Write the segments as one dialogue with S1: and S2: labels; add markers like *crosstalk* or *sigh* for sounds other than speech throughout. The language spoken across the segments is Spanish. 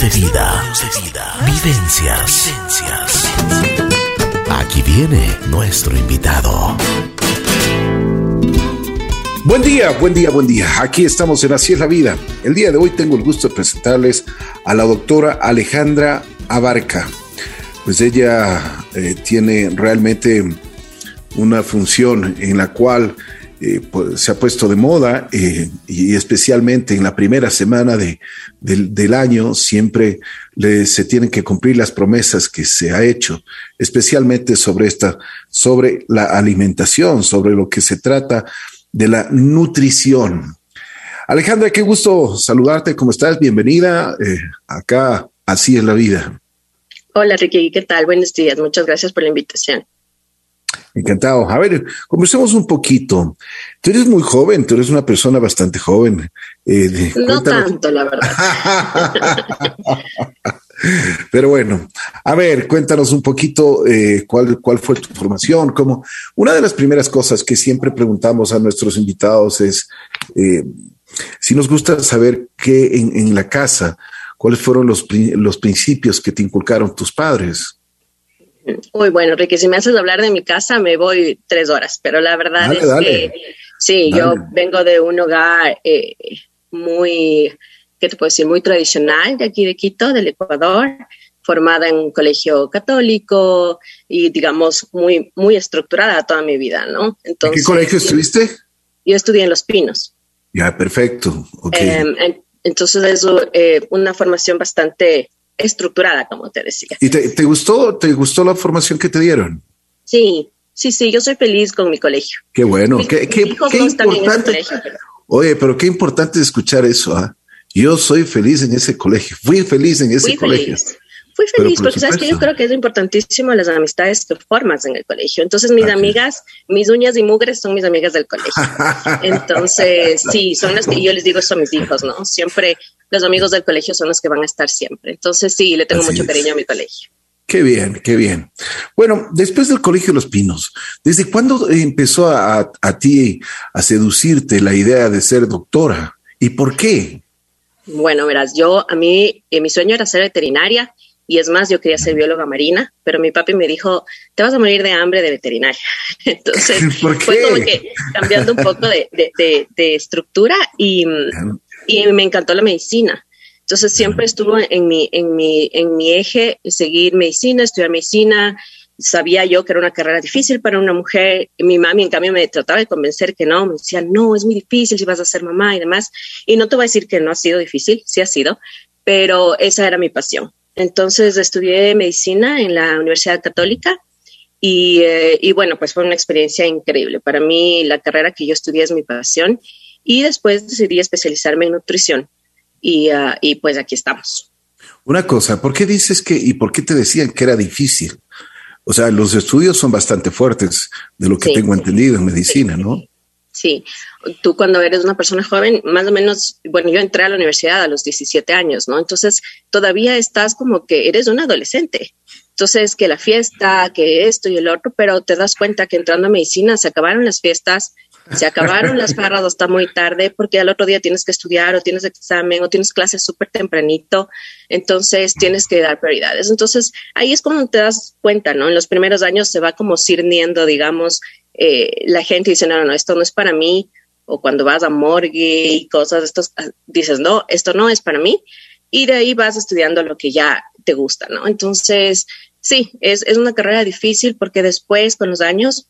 S1: De vida. Vivencias. Aquí viene nuestro invitado.
S2: Buen día, buen día, buen día. Aquí estamos en Así es la vida. El día de hoy tengo el gusto de presentarles a la doctora Alejandra Abarca. Pues ella eh, tiene realmente una función en la cual eh, pues, se ha puesto de moda eh, y especialmente en la primera semana de, del, año siempre se tienen que cumplir las promesas que se ha hecho, especialmente sobre esta, sobre la alimentación, sobre lo que se trata de la nutrición. Alejandra, qué gusto saludarte, ¿cómo estás? Bienvenida eh, acá, así es la vida.
S3: Hola Ricky, ¿qué tal? Buenos días, muchas gracias por la invitación.
S2: Encantado. A ver, conversemos un poquito. Tú eres muy joven, tú eres una persona bastante joven.
S3: Eh, no tanto, la verdad. *laughs*
S2: Pero bueno, a ver, cuéntanos un poquito eh, cuál, cuál fue tu formación. Como una de las primeras cosas que siempre preguntamos a nuestros invitados es eh, si nos gusta saber qué en, en la casa, cuáles fueron los, los principios que te inculcaron tus padres.
S3: Uy, bueno, Ricky, si me haces hablar de mi casa, me voy tres horas, pero la verdad es que sí, yo vengo de un hogar eh, muy, ¿qué te puedo decir? Muy tradicional de aquí de Quito, del Ecuador, formada en un colegio católico y, digamos, muy, muy estructurada toda mi vida, ¿no?
S2: Entonces, ¿En qué colegio estuviste?
S3: Yo estudié en Los Pinos.
S2: Ya, perfecto. Okay.
S3: Em, entonces, eso, eh, una formación bastante estructurada, como te decía.
S2: ¿Y te, gustó, te gustó la formación que te dieron?
S3: Sí, sí, sí, yo soy feliz con mi colegio.
S2: Qué bueno, qué, qué, importante. Oye, pero qué importante escuchar eso. ¿ah? Yo soy feliz en ese colegio, fui feliz en ese colegio.
S3: Fui feliz porque sabes que yo creo que es importantísimo las amistades que formas en el colegio. Entonces mis amigas, mis uñas y mugres son mis amigas del colegio. *laughs* Entonces sí, son las que yo les digo eso a mis hijos, ¿no? Siempre los amigos del colegio son los que van a estar siempre. Entonces sí, le tengo mucho cariño a mi colegio.
S2: Qué bien, qué bien. Bueno, después del Colegio Los Pinos, ¿desde cuándo empezó a, a ti a seducirte la idea de ser doctora? ¿Y por qué?
S3: Bueno, verás, yo a mí, eh, mi sueño era ser veterinaria y es más, yo quería ser bióloga marina, pero mi papi me dijo, te vas a morir de hambre de veterinaria. *laughs* Entonces, *laughs* fue como que cambiando un poco de, estructura y, y, me encantó la medicina. Entonces, siempre estuvo en mi, en, mi, en mi eje seguir medicina, estudiar medicina. Sabía yo que era una carrera difícil para una mujer. Mi mami, en cambio, me trataba de convencer que no. Me decía, no, es muy difícil si vas a ser mamá y demás. Y no te voy a decir que no ha sido difícil, sí ha sido, pero esa era mi pasión entonces estudié medicina en la Universidad Católica eh, y, bueno, pues fue una experiencia increíble. Para mí la carrera que yo estudié es mi pasión y después decidí especializarme en nutrición y, ah, pues aquí estamos.
S2: Una cosa, ¿por qué dices que y por qué te decían que era difícil? O sea, los estudios son bastante fuertes de lo que tengo entendido en medicina, ¿no?
S3: Sí, tú cuando eres una persona joven, más o menos, bueno, yo entré a la universidad a los 17 años, ¿no? Entonces, todavía estás como que eres un adolescente. Entonces, que la fiesta, que esto y el otro, pero te das cuenta que entrando a medicina se acabaron las fiestas, se acabaron las farras hasta muy tarde, porque al otro día tienes que estudiar o tienes examen o tienes clases súper tempranito, entonces tienes que dar prioridades. Entonces, ahí es cuando te das cuenta, ¿no? En los primeros años se va como cirniendo, digamos, eh, la gente dice, no, no, no, esto no es para mí, o cuando vas a morgue y cosas, estos, ah, dices, no, esto no es para mí, y de ahí vas estudiando lo que ya te gusta, ¿no? Entonces, sí, es, es una carrera difícil porque después, con los años,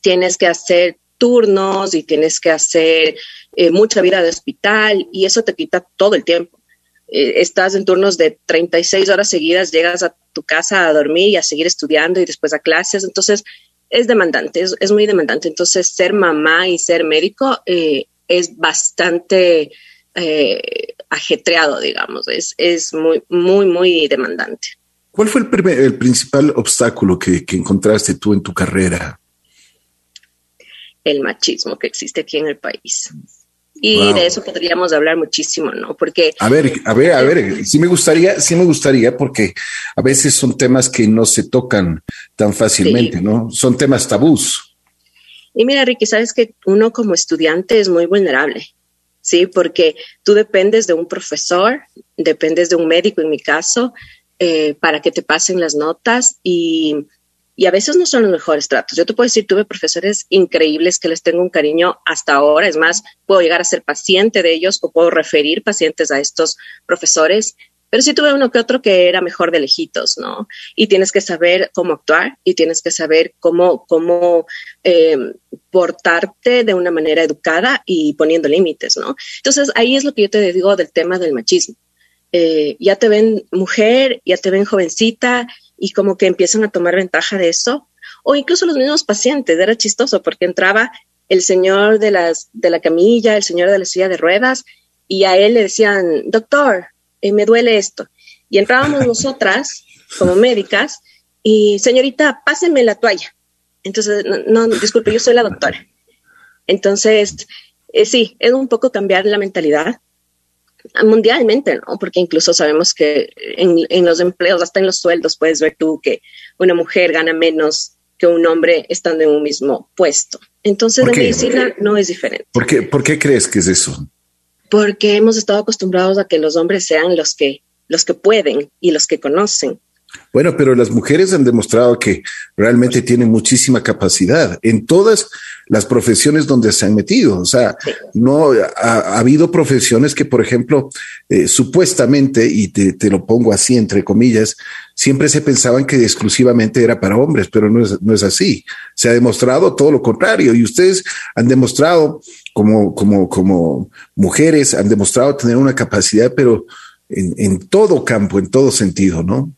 S3: tienes que hacer turnos y tienes que hacer eh, mucha vida de hospital y eso te quita todo el tiempo. Eh, estás en turnos de 36 horas seguidas, llegas a tu casa a dormir y a seguir estudiando y después a clases. Entonces, es demandante, es, muy demandante. Entonces, ser mamá y ser médico eh, es bastante ajetreado, digamos, es, es muy, muy, muy demandante.
S2: ¿Cuál fue el, el principal obstáculo que encontraste tú en tu carrera?
S3: El machismo que existe aquí en el país. Y de eso podríamos hablar muchísimo, ¿no? Porque...
S2: A ver, a ver, a ver, sí me gustaría, sí me gustaría, porque a veces son temas que no se tocan tan fácilmente, ¿no? Son temas tabús.
S3: Y mira, Ricky, sabes que uno como estudiante es muy vulnerable. ¿sí? Porque tú dependes de un profesor, dependes de un médico en mi caso, eh, para que te pasen las notas y, y, a veces no son los mejores tratos. Yo te puedo decir, tuve profesores increíbles que les tengo un cariño hasta ahora. Es más, puedo llegar a ser paciente de ellos o puedo referir pacientes a estos profesores pero sí tuve uno que otro que era mejor de lejitos, ¿no? Y tienes que saber cómo actuar y tienes que saber cómo, cómo eh, portarte de una manera educada y poniendo límites, ¿no? Entonces ahí es lo que yo te digo del tema del machismo. Eh, ya te ven mujer, ya te ven jovencita y como que empiezan a tomar ventaja de eso. O incluso los mismos pacientes, era chistoso porque entraba el señor de, las, de la camilla, el señor de la silla de ruedas, y a él le decían, doctor, eh, me duele esto. Y entrábamos *laughs* nosotras como médicas y, señorita, pásenme la toalla. Entonces, no, disculpe, yo soy la doctora. Entonces, eh, sí, es un poco cambiar la mentalidad mundialmente, ¿no? Porque incluso sabemos que en, los empleos, hasta en los sueldos, puedes ver tú que una mujer gana menos que un hombre estando en un mismo puesto. Entonces, la medicina no es diferente.
S2: ¿Por qué, ¿Por qué crees que es eso?
S3: porque hemos estado acostumbrados a que los hombres sean los que, los que pueden y los que conocen.
S2: Bueno, pero las mujeres han demostrado que realmente tienen muchísima capacidad en todas las profesiones donde se han metido. O sea, no ha, habido profesiones que, por ejemplo, eh, supuestamente, y te, te, lo pongo así entre comillas, siempre se pensaban que exclusivamente era para hombres, pero no es, no es así. Se ha demostrado todo lo contrario y ustedes han demostrado como, como, como mujeres, han demostrado tener una capacidad, pero en, en todo campo, en todo sentido, ¿no?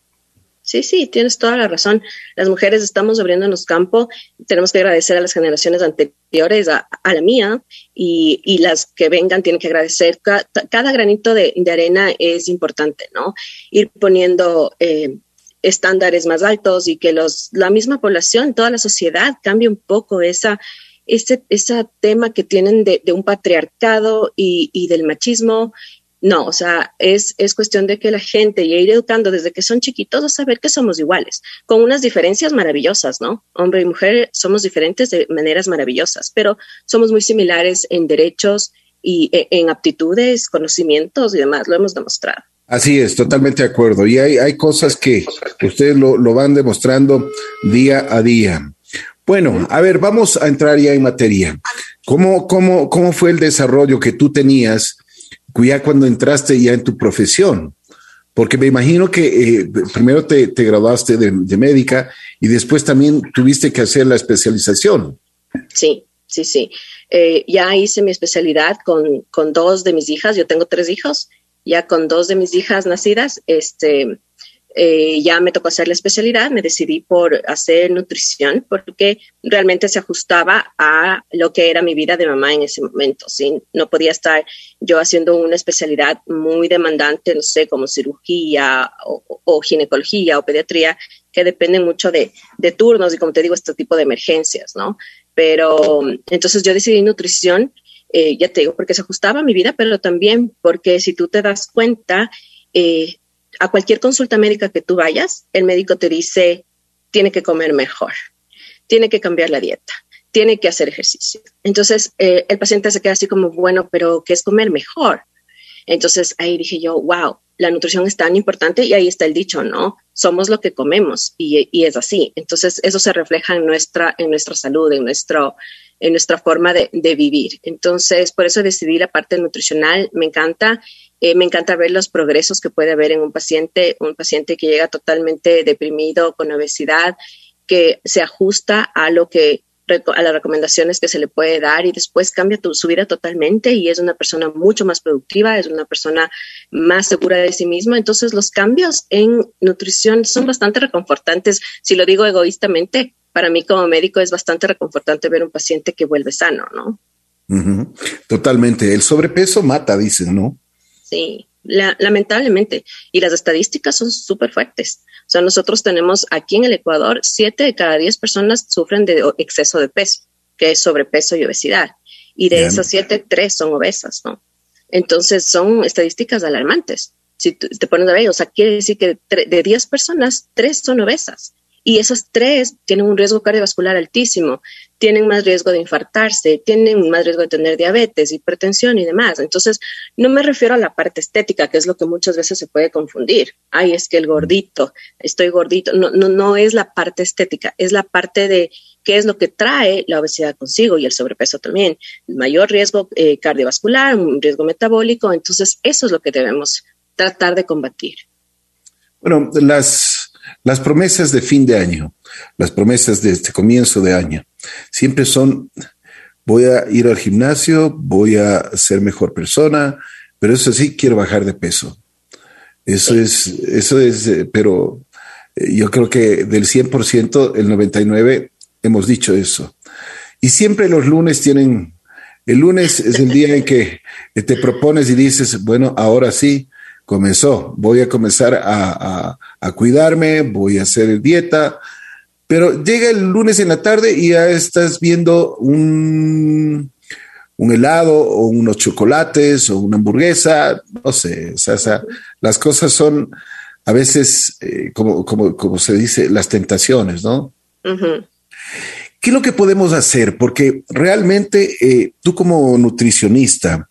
S3: Sí, sí, tienes toda la razón. Las mujeres estamos abriéndonos campo. Tenemos que agradecer a las generaciones anteriores, a, la mía, y, las que vengan tienen que agradecer. Cada, granito de, de, arena es importante, ¿no? Ir poniendo eh, estándares más altos y que los, la misma población, toda la sociedad cambie un poco esa, ese, ese tema que tienen de, de un patriarcado y, y del machismo no, o sea, es, es cuestión de que la gente ya ir educando desde que son chiquitos a saber que somos iguales, con unas diferencias maravillosas, ¿no? Hombre y mujer somos diferentes de maneras maravillosas, pero somos muy similares en derechos y e, en aptitudes, conocimientos y demás, lo hemos demostrado.
S2: Así es, totalmente de acuerdo. Y hay, hay cosas que ustedes lo, lo van demostrando día a día. Bueno, a ver, vamos a entrar ya en materia. ¿Cómo, cómo, cómo fue el desarrollo que tú tenías ya cuando entraste ya en tu profesión? Porque me imagino que eh, primero te, graduaste de, médica y después también tuviste que hacer la especialización.
S3: Sí, sí, sí. Eh, ya hice mi especialidad con, con, dos de mis hijas. Yo tengo tres hijos. Ya con dos de mis hijas nacidas, este, eh, ya me tocó hacer la especialidad, me decidí por hacer nutrición porque realmente se ajustaba a lo que era mi vida de mamá en ese momento. ¿sí? No podía estar yo haciendo una especialidad muy demandante, no sé, como cirugía o, ginecología o pediatría, que dependen mucho de, turnos y, como te digo, este tipo de emergencias, ¿no? Pero entonces yo decidí nutrición, eh, ya te digo, porque se ajustaba a mi vida, pero también porque si tú te das cuenta, eh, a cualquier consulta médica que tú vayas, el médico te dice, tiene que comer mejor, tiene que cambiar la dieta, tiene que hacer ejercicio. Entonces, eh, el paciente se queda así como, bueno, pero ¿qué es comer mejor? Entonces, ahí dije yo, wow, la nutrición es tan importante y ahí está el dicho, ¿no? Somos lo que comemos y, y es así. Entonces, eso se refleja en nuestra, en nuestra salud, en, nuestro, en nuestra forma de, de vivir. Entonces, por eso decidí la parte nutricional, me encanta eh, me encanta ver los progresos que puede haber en un paciente, un paciente que llega totalmente deprimido, con obesidad, que se ajusta a lo que a las recomendaciones que se le puede dar y después cambia su vida totalmente y es una persona mucho más productiva, es una persona más segura de sí misma. Entonces los cambios en nutrición son bastante reconfortantes. Si lo digo egoístamente, para mí como médico es bastante reconfortante ver un paciente que vuelve sano, ¿no?
S2: Totalmente. El sobrepeso mata, dicen, ¿no?
S3: Sí, lamentablemente. Y las estadísticas son súper fuertes. O sea, nosotros tenemos aquí en el Ecuador, siete de cada diez personas sufren de exceso de peso, que es sobrepeso y obesidad. Y de esas siete, tres son obesas, ¿no? Entonces son estadísticas alarmantes. Si te pones a ver, o sea, quiere decir que de diez personas, tres son obesas. Y esos tres tienen un riesgo cardiovascular altísimo, tienen más riesgo de infartarse, tienen más riesgo de tener diabetes, hipertensión y demás. Entonces, no me refiero a la parte estética, que es lo que muchas veces se puede confundir. Ay, es que el gordito, estoy gordito. No, no, no es la parte estética, es la parte de qué es lo que trae la obesidad consigo y el sobrepeso también. Mayor riesgo eh, cardiovascular, un riesgo metabólico. Entonces, eso es lo que debemos tratar de combatir.
S2: Bueno, las, las promesas de fin de año, las promesas de este comienzo de año, siempre son, voy a ir al gimnasio, voy a ser mejor persona, pero eso sí, quiero bajar de peso. Eso es, eso es, eh, pero eh, yo creo que del 100%, el 99% hemos dicho eso. Y siempre los lunes tienen, el lunes es el día en que te *laughs* propones y dices, bueno, ahora sí, comenzó, voy a comenzar a, cuidarme, voy a hacer dieta, pero llega el lunes en la tarde y ya estás viendo un, un helado o unos chocolates o una hamburguesa, no sé, o sea, las cosas son a veces, eh, como, como, como, se dice, las tentaciones, ¿no? ¿Qué es lo que podemos hacer? Porque realmente eh, tú como nutricionista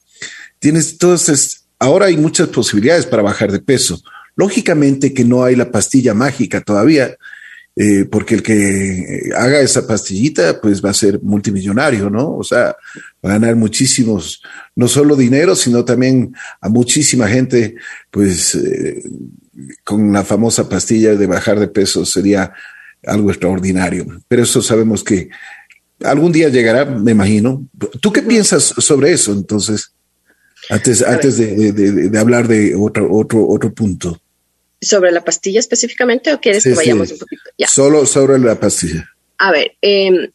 S2: tienes todas ahora hay muchas posibilidades para bajar de peso. Lógicamente que no hay la pastilla mágica todavía, eh, porque el que haga esa pastillita, pues va a ser multimillonario, ¿no? O sea, va a ganar muchísimos, no solo dinero, sino también a muchísima gente, pues eh, con la famosa pastilla de bajar de peso sería algo extraordinario. Pero eso sabemos que algún día llegará, me imagino. ¿Tú qué piensas sobre eso entonces? Antes, antes de, hablar de otro, otro, otro punto.
S3: ¿Sobre la pastilla específicamente o quieres que vayamos un poquito?
S2: Ya. Solo sobre la pastilla.
S3: A ver, em,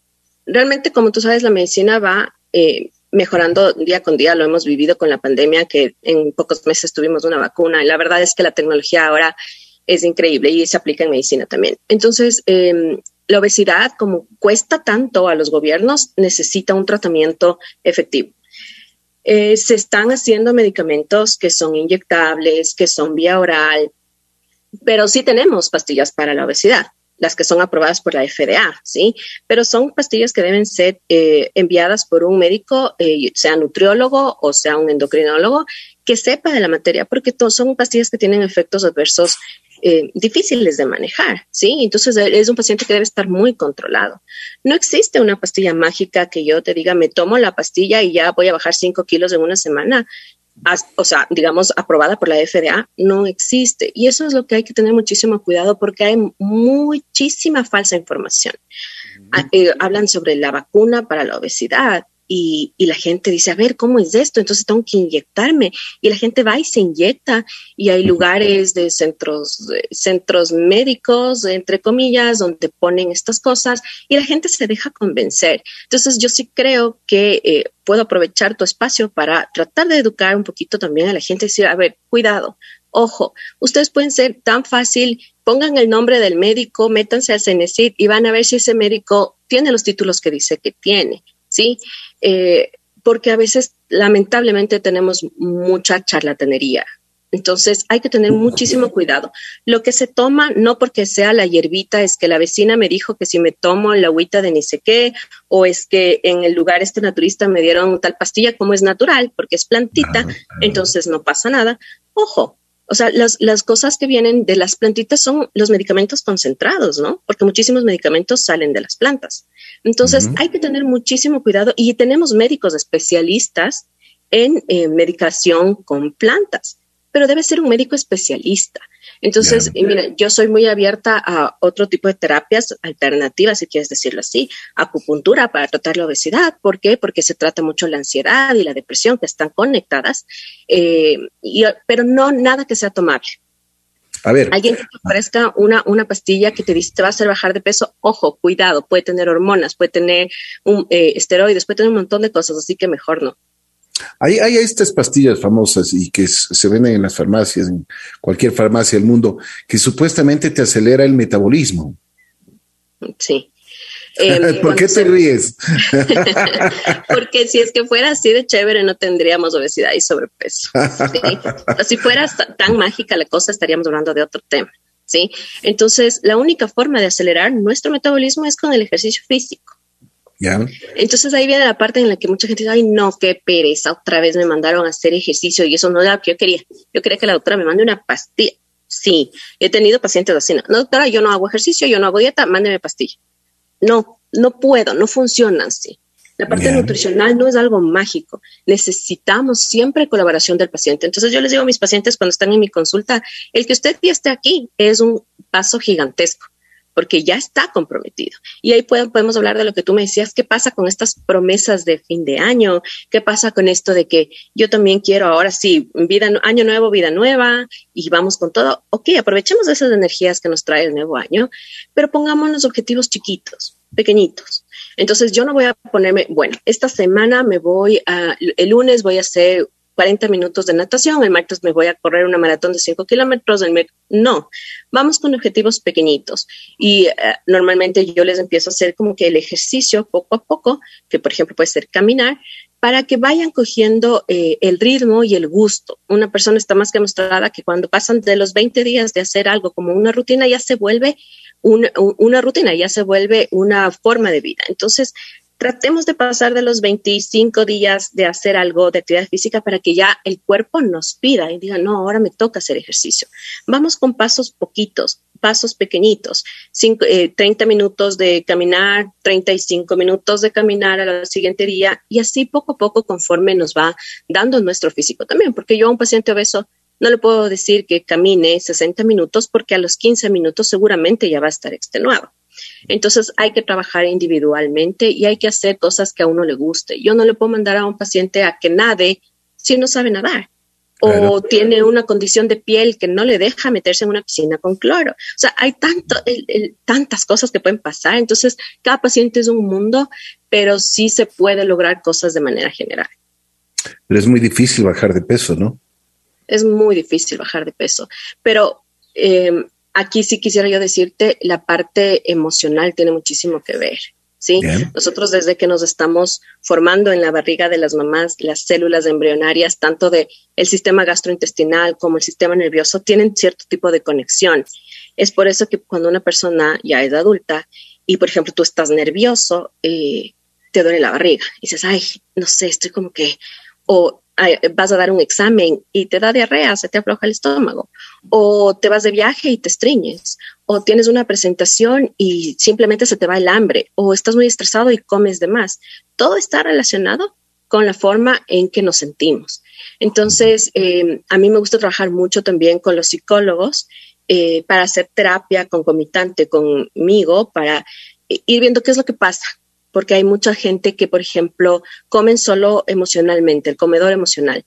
S3: realmente como tú sabes, la medicina va eh, mejorando día con día, lo hemos vivido con la pandemia, que en pocos meses tuvimos una vacuna. Y la verdad es que la tecnología ahora es increíble y se aplica en medicina también. Entonces, em, la obesidad, como cuesta tanto a los gobiernos, necesita un tratamiento efectivo. Eh, se están haciendo medicamentos que son inyectables, que son vía oral, pero sí tenemos pastillas para la obesidad, las que son aprobadas por la FDA, ¿sí? Pero son pastillas que deben ser eh, enviadas por un médico, eh, sea nutriólogo o sea un endocrinólogo, que sepa de la materia, porque son pastillas que tienen efectos adversos eh, difíciles de manejar, ¿sí? Entonces es un paciente que debe estar muy controlado. No existe una pastilla mágica que yo te diga, me tomo la pastilla y ya voy a bajar cinco kilos en una semana. o sea, digamos, aprobada por la FDA, no existe. Y eso es lo que hay que tener muchísimo cuidado porque hay muchísima falsa información. Ah, eh, hablan sobre la vacuna para la obesidad y, la gente dice, a ver, ¿cómo es esto? Entonces tengo que inyectarme. Y la gente va y se inyecta. Y hay lugares de centros, centros médicos, entre comillas, donde ponen estas cosas y la gente se deja convencer. Entonces yo sí creo que eh, puedo aprovechar tu espacio para tratar de educar un poquito también a la gente y decir, a ver, cuidado, ojo, ustedes pueden ser tan fácil, pongan el nombre del médico, métanse al CENESID y van a ver si ese médico tiene los títulos que dice que tiene. ¿Sí? Eh, porque a veces lamentablemente tenemos mucha charlatanería. Entonces hay que tener muchísimo cuidado. Lo que se toma, no porque sea la hierbita, es que la vecina me dijo que si me tomo la agüita de ni sé qué, o es que en el lugar este naturista me dieron tal pastilla como es natural, porque es plantita, entonces no pasa nada. Ojo, o sea, las, las, cosas que vienen de las plantitas son los medicamentos concentrados, ¿no? Porque muchísimos medicamentos salen de las plantas. Entonces, hay que tener muchísimo cuidado y tenemos médicos especialistas en eh, medicación con plantas, pero debe ser un médico especialista. Entonces, mira, yo soy muy abierta a otro tipo de terapias alternativas, si quieres decirlo así, acupuntura para tratar la obesidad. ¿Por qué? Porque se trata mucho la ansiedad y la depresión que están conectadas, eh, pero no nada que sea tomable.
S2: A ver.
S3: Alguien que te ofrezca una, una pastilla que te dice te va a hacer bajar de peso, ojo, cuidado, puede tener hormonas, puede tener un, eh, esteroides, puede tener un montón de cosas, así que mejor no.
S2: Hay, hay estas pastillas famosas y que se venden en las farmacias, en cualquier farmacia del mundo, que supuestamente te acelera el metabolismo.
S3: Sí. *laughs*
S2: ¿Por qué te ríes? *laughs*
S3: Porque si es que fuera así de chévere, no tendríamos obesidad y sobrepeso. Si fuera tan mágica la cosa, estaríamos hablando de otro tema. ¿sí? Entonces, la única forma de acelerar nuestro metabolismo es con el ejercicio físico.
S2: ¿Ya?
S3: Entonces ahí viene la parte en la que mucha gente dice, ay, no, qué pereza, otra vez me mandaron a hacer ejercicio y eso no era lo que yo quería. Yo quería que la doctora me mande una pastilla. Sí, he tenido pacientes así, no, doctora, yo no hago ejercicio, yo no hago dieta, mándeme pastilla. No, no puedo, no funciona así. La parte nutricional no es algo mágico. Necesitamos siempre colaboración del paciente. Entonces yo les digo a mis pacientes cuando están en mi consulta, el que usted ya esté aquí es un paso gigantesco porque ya está comprometido. Y ahí podemos hablar de lo que tú me decías, qué pasa con estas promesas de fin de año, qué pasa con esto de que yo también quiero ahora sí, vida, año nuevo, vida nueva, y vamos con todo. Ok, aprovechemos esas energías que nos trae el nuevo año, pero pongámonos objetivos chiquitos, pequeñitos. Entonces yo no voy a ponerme, bueno, esta semana me voy a, el lunes voy a hacer 40 minutos de natación, el martes me voy a correr una maratón de 5 kilómetros, no, vamos con objetivos pequeñitos y eh, normalmente yo les empiezo a hacer como que el ejercicio poco a poco, que por ejemplo puede ser caminar, para que vayan cogiendo eh, el ritmo y el gusto. Una persona está más que mostrada que cuando pasan de los 20 días de hacer algo como una rutina, ya se vuelve una rutina, ya se vuelve una forma de vida. Entonces, tratemos de pasar de los 25 días de hacer algo de actividad física para que ya el cuerpo nos pida y diga, no, ahora me toca hacer ejercicio. Vamos con pasos poquitos, pasos pequeñitos, 30 eh, minutos de caminar, 35 minutos de caminar a la siguiente día y así poco a poco conforme nos va dando nuestro físico también, porque yo a un paciente obeso no le puedo decir que camine 60 minutos porque a los 15 minutos seguramente ya va a estar extenuado. Entonces hay que trabajar individualmente y hay que hacer cosas que a uno le guste. Yo no le puedo mandar a un paciente a que nade si no sabe nadar. O tiene una condición de piel que no le deja meterse en una piscina con cloro. O sea, hay tanto, tantas cosas que pueden pasar. Entonces, cada paciente es un mundo, pero sí se puede lograr cosas de manera general.
S2: Pero es muy difícil bajar de peso, ¿no?
S3: Es muy difícil bajar de peso. Pero eh, aquí sí quisiera yo decirte, la parte emocional tiene muchísimo que ver. ¿sí? Nosotros desde que nos estamos formando en la barriga de las mamás, las células embrionarias, tanto de el sistema gastrointestinal como el sistema nervioso, tienen cierto tipo de conexión. Es por eso que cuando una persona ya es adulta y, por ejemplo, tú estás nervioso, eh, te duele la barriga y dices, ay, no sé, estoy como que, o vas a dar un examen y te da diarrea, se te afloja el estómago, o te vas de viaje y te estreñes, o tienes una presentación y simplemente se te va el hambre, o estás muy estresado y comes de más. Todo está relacionado con la forma en que nos sentimos. Entonces, eh, a mí me gusta trabajar mucho también con los psicólogos eh, para hacer terapia concomitante conmigo, para ir viendo qué es lo que pasa, porque hay mucha gente que, por ejemplo, comen solo emocionalmente, el comedor emocional.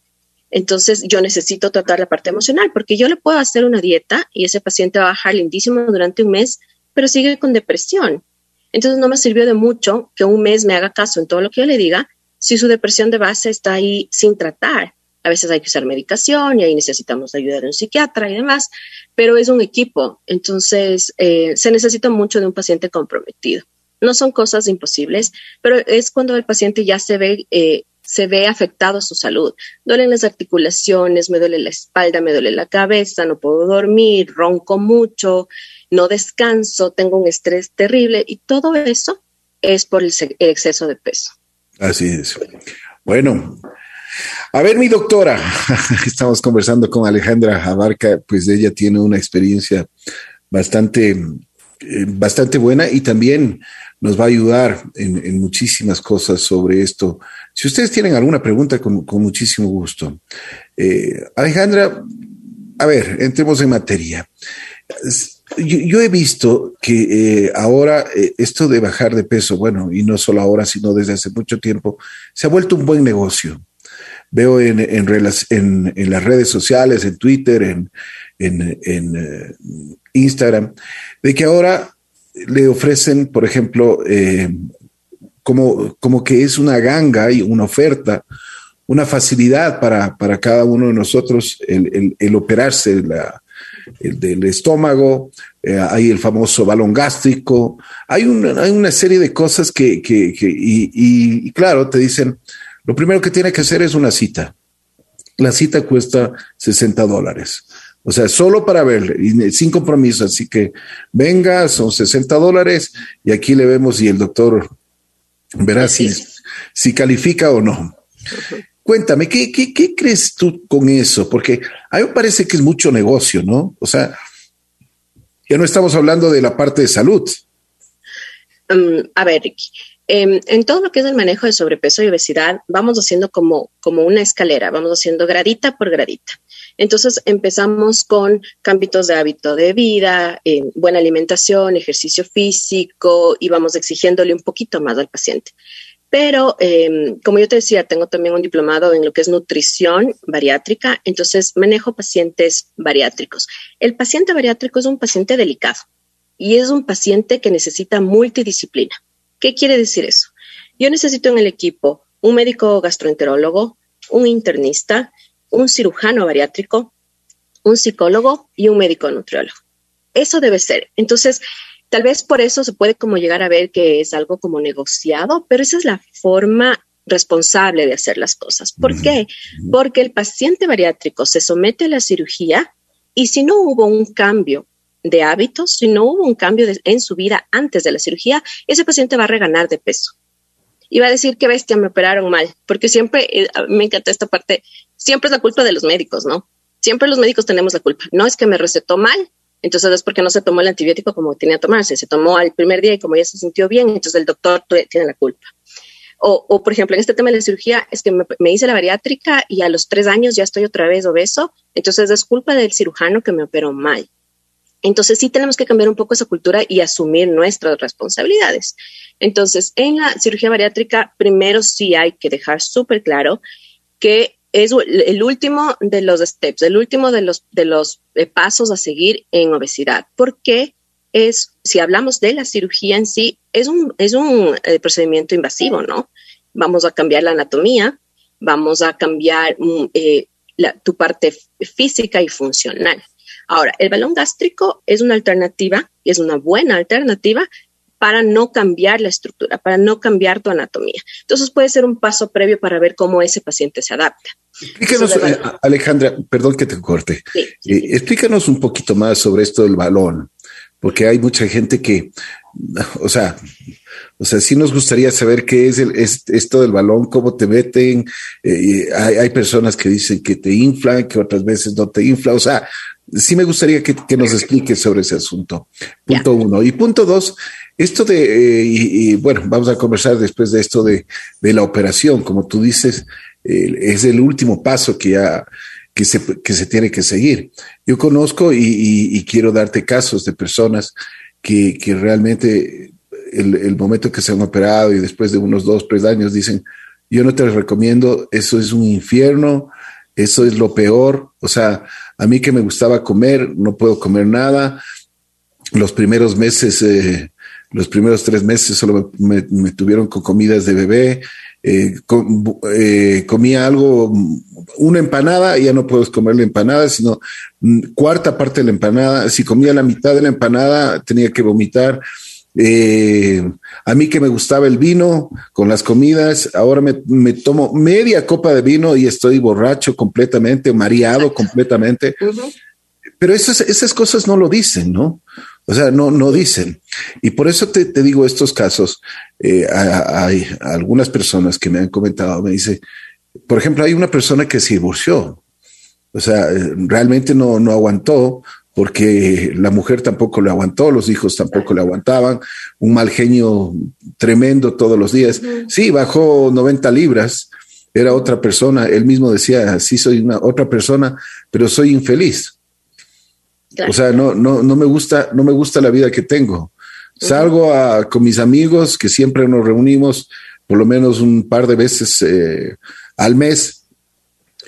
S3: Entonces yo necesito tratar la parte emocional porque yo le puedo hacer una dieta y ese paciente va a bajar lindísimo durante un mes, pero sigue con depresión. Entonces no me sirvió de mucho que un mes me haga caso en todo lo que yo le diga si su depresión de base está ahí sin tratar. A veces hay que usar medicación y ahí necesitamos ayuda de un psiquiatra y demás, pero es un equipo. Entonces eh, se necesita mucho de un paciente comprometido. No son cosas imposibles, pero es cuando el paciente ya se ve, eh, se ve afectado a su salud. Duelen las articulaciones, me duele la espalda, me duele la cabeza, no puedo dormir, ronco mucho, no descanso, tengo un estrés terrible y todo eso es por el, exceso de peso.
S2: Así es. Bueno, a ver, mi doctora, *laughs* estamos conversando con Alejandra Abarca, pues ella tiene una experiencia bastante, eh, bastante buena y también nos va a ayudar en, muchísimas cosas sobre esto. Si ustedes tienen alguna pregunta, con, muchísimo gusto. Eh, Alejandra, a ver, entremos en materia. Yo, he visto que eh, ahora eh, esto de bajar de peso, bueno, y no solo ahora, sino desde hace mucho tiempo, se ha vuelto un buen negocio. Veo en, las redes sociales, en Twitter, en Instagram, de que ahora le ofrecen, por ejemplo, eh, como, como que es una ganga y una oferta, una facilidad para, cada uno de nosotros el, operarse el del estómago, eh, hay el famoso balón gástrico, hay una, hay una serie de cosas que, y, claro, te dicen, lo primero que tiene que hacer es una cita. La cita cuesta 60 dólares. O sea, solo para verle, sin compromiso. Así que venga, son 60 dólares y aquí le vemos y el doctor verá si, si califica o no. *laughs* Cuéntame, ¿qué, ¿qué, crees tú con eso? Porque a mí me parece que es mucho negocio, ¿no? O sea, ya no estamos hablando de la parte de salud.
S3: Mm, a ver, Ricky, em, en todo lo que es el manejo de sobrepeso y obesidad, vamos haciendo como, como una escalera, vamos haciendo gradita por gradita. Entonces empezamos con cambios de hábito de vida, eh, buena alimentación, ejercicio físico y vamos exigiéndole un poquito más al paciente. Pero, em, como yo te decía, tengo también un diplomado en lo que es nutrición bariátrica, entonces manejo pacientes bariátricos. El paciente bariátrico es un paciente delicado y es un paciente que necesita multidisciplina. ¿Qué quiere decir eso? Yo necesito en el equipo un médico gastroenterólogo, un internista, un cirujano bariátrico, un psicólogo y un médico nutriólogo. Eso debe ser. Entonces, tal vez por eso se puede como llegar a ver que es algo como negociado, pero esa es la forma responsable de hacer las cosas. ¿Por qué? Porque el paciente bariátrico se somete a la cirugía y si no hubo un cambio de hábitos, si no hubo un cambio en su vida antes de la cirugía, ese paciente va a reganar de peso. Va a decir, qué bestia, me operaron mal, porque siempre, eh, me encanta esta parte, siempre es la culpa de los médicos, ¿no? Siempre los médicos tenemos la culpa. No es que me recetó mal, entonces es porque no se tomó el antibiótico como tenía que tomarse. Se tomó al primer día y como ya se sintió bien, entonces el doctor tiene la culpa. O, por ejemplo, en este tema de la cirugía, es que me, hice la bariátrica y a los tres años ya estoy otra vez obeso, entonces es culpa del cirujano que me operó mal. Entonces sí tenemos que cambiar un poco esa cultura y asumir nuestras responsabilidades. Entonces, en la cirugía bariátrica, primero sí hay que dejar súper claro que es el último de los steps, el último de los, de los eh, pasos a seguir en obesidad, porque es, si hablamos de la cirugía en sí, es un, es un eh, procedimiento invasivo, ¿no? Vamos a cambiar la anatomía, vamos a cambiar mm, eh, tu parte física y funcional. Ahora, el balón gástrico es una alternativa, y es una buena alternativa para no cambiar la estructura, para no cambiar tu anatomía. Entonces puede ser un paso previo para ver cómo ese paciente se adapta.
S2: Explícanos, eh, Alejandra, perdón que te corte. Eh, explícanos un poquito más sobre esto del balón, porque hay mucha gente que, o sea, o sea, sí nos gustaría saber qué es, el, esto del balón, cómo te meten. Eh, hay, personas que dicen que te inflan, que otras veces no te infla. O sea, sí me gustaría que, nos expliques sobre ese asunto. Punto uno. Y punto dos, esto de, eh, y, bueno, vamos a conversar después de esto de, de la operación, como tú dices, es el último paso que ya que se, que se tiene que seguir. Yo conozco y, y quiero darte casos de personas que, que realmente el, el, momento que se han operado y después de unos dos, tres años dicen, yo no te recomiendo, eso es un infierno, eso es lo peor. O sea, a mí que me gustaba comer, no puedo comer nada. Los primeros meses eh, los primeros tres meses solo me, tuvieron con comidas de bebé. Eh, eh, comía algo, una empanada, ya no puedo comer la empanada, sino mm, cuarta parte de la empanada. Si comía la mitad de la empanada, tenía que vomitar. Eh, a mí que me gustaba el vino con las comidas, ahora me, tomo media copa de vino y estoy borracho completamente, mareado completamente. Pero esas, esas cosas no lo dicen, ¿no? O sea, no, no dicen. Y por eso te, digo estos casos. Eh, hay, algunas personas que me han comentado, me dice, por ejemplo, hay una persona que se divorció. O sea, realmente no, no aguantó porque la mujer tampoco le aguantó, los hijos tampoco le aguantaban, un mal genio tremendo todos los días. Sí, bajó 90 libras, era otra persona, él mismo decía, sí soy una otra persona, pero soy infeliz. O sea, no, no, no me gusta, no me gusta la vida que tengo. Salgo a, con mis amigos, que siempre nos reunimos por lo menos un par de veces eh, al mes,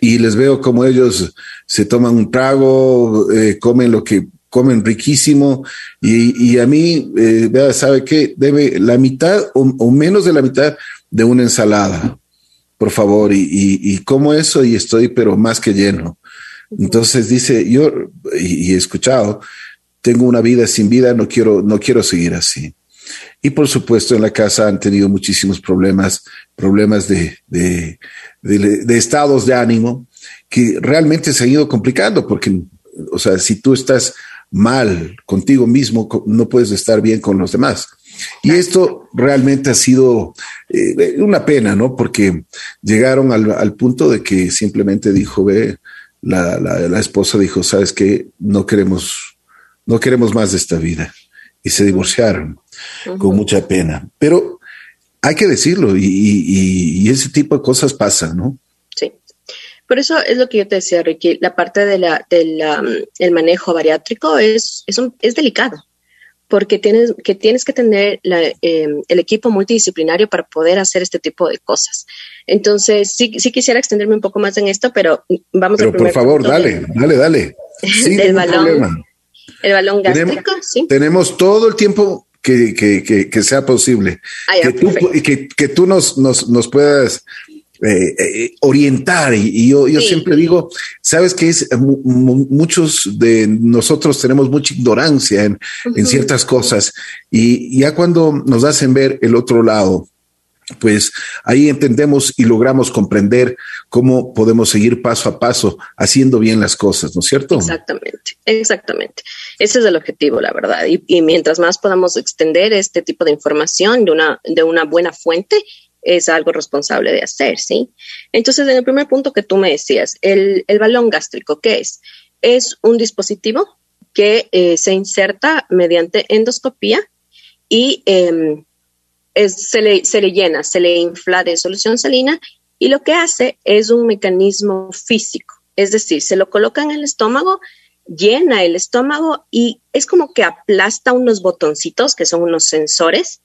S2: y les veo como ellos se toman un trago, eh, comen lo que comen riquísimo, y, a mí, eh, ¿sabe qué? Debe la mitad o, menos de la mitad de una ensalada, por favor, y, y como eso y estoy pero más que lleno. Entonces dice, yo, y, he escuchado, tengo una vida sin vida, no quiero, no quiero seguir así. Y por supuesto en la casa han tenido muchísimos problemas, problemas de, de, de, estados de ánimo que realmente se han ido complicando porque o sea, si tú estás mal contigo mismo, no puedes estar bien con los demás. Y esto realmente ha sido eh, una pena, ¿no? Porque llegaron al, punto de que simplemente dijo, ve, la, la, esposa dijo, sabes que no queremos, no queremos más de esta vida. Y se divorciaron con mucha pena. Pero hay que decirlo y, y, ese tipo de cosas pasan, ¿no?
S3: Sí. Por eso es lo que yo te decía, Ricky, la parte del de manejo bariátrico es, es, un, es delicado porque tienes que, tienes que tener em, el equipo multidisciplinario para poder hacer este tipo de cosas. Entonces, sí, sí quisiera extenderme un poco más en esto, pero vamos
S2: pero por favor, dale, dale, dale, *laughs*
S3: del balón, el balón gástrico, sí.
S2: Tenemos todo el tiempo que, que, que, sea posible. Ah, que, tú, que, que, tú nos, nos, nos puedas eh, eh, orientar. Y, yo, yo siempre digo, sabes que es muchos de nosotros tenemos mucha ignorancia en, en, ciertas cosas y ya cuando nos hacen ver el otro lado, pues ahí entendemos y logramos comprender cómo podemos seguir paso a paso haciendo bien las cosas, ¿no es cierto?
S3: Exactamente, exactamente. Ese es el objetivo, la verdad. Y, y mientras más podamos extender este tipo de información de una, de una buena fuente, es algo responsable de hacer, ¿sí? Entonces, en el primer punto que tú me decías, el, balón gástrico, ¿qué es? Es un dispositivo que eh, se inserta mediante endoscopía y em, se, le, se le llena, se le infla de solución salina y lo que hace es un mecanismo físico, es decir, se lo coloca en el estómago, llena el estómago y es como que aplasta unos botoncitos que son unos sensores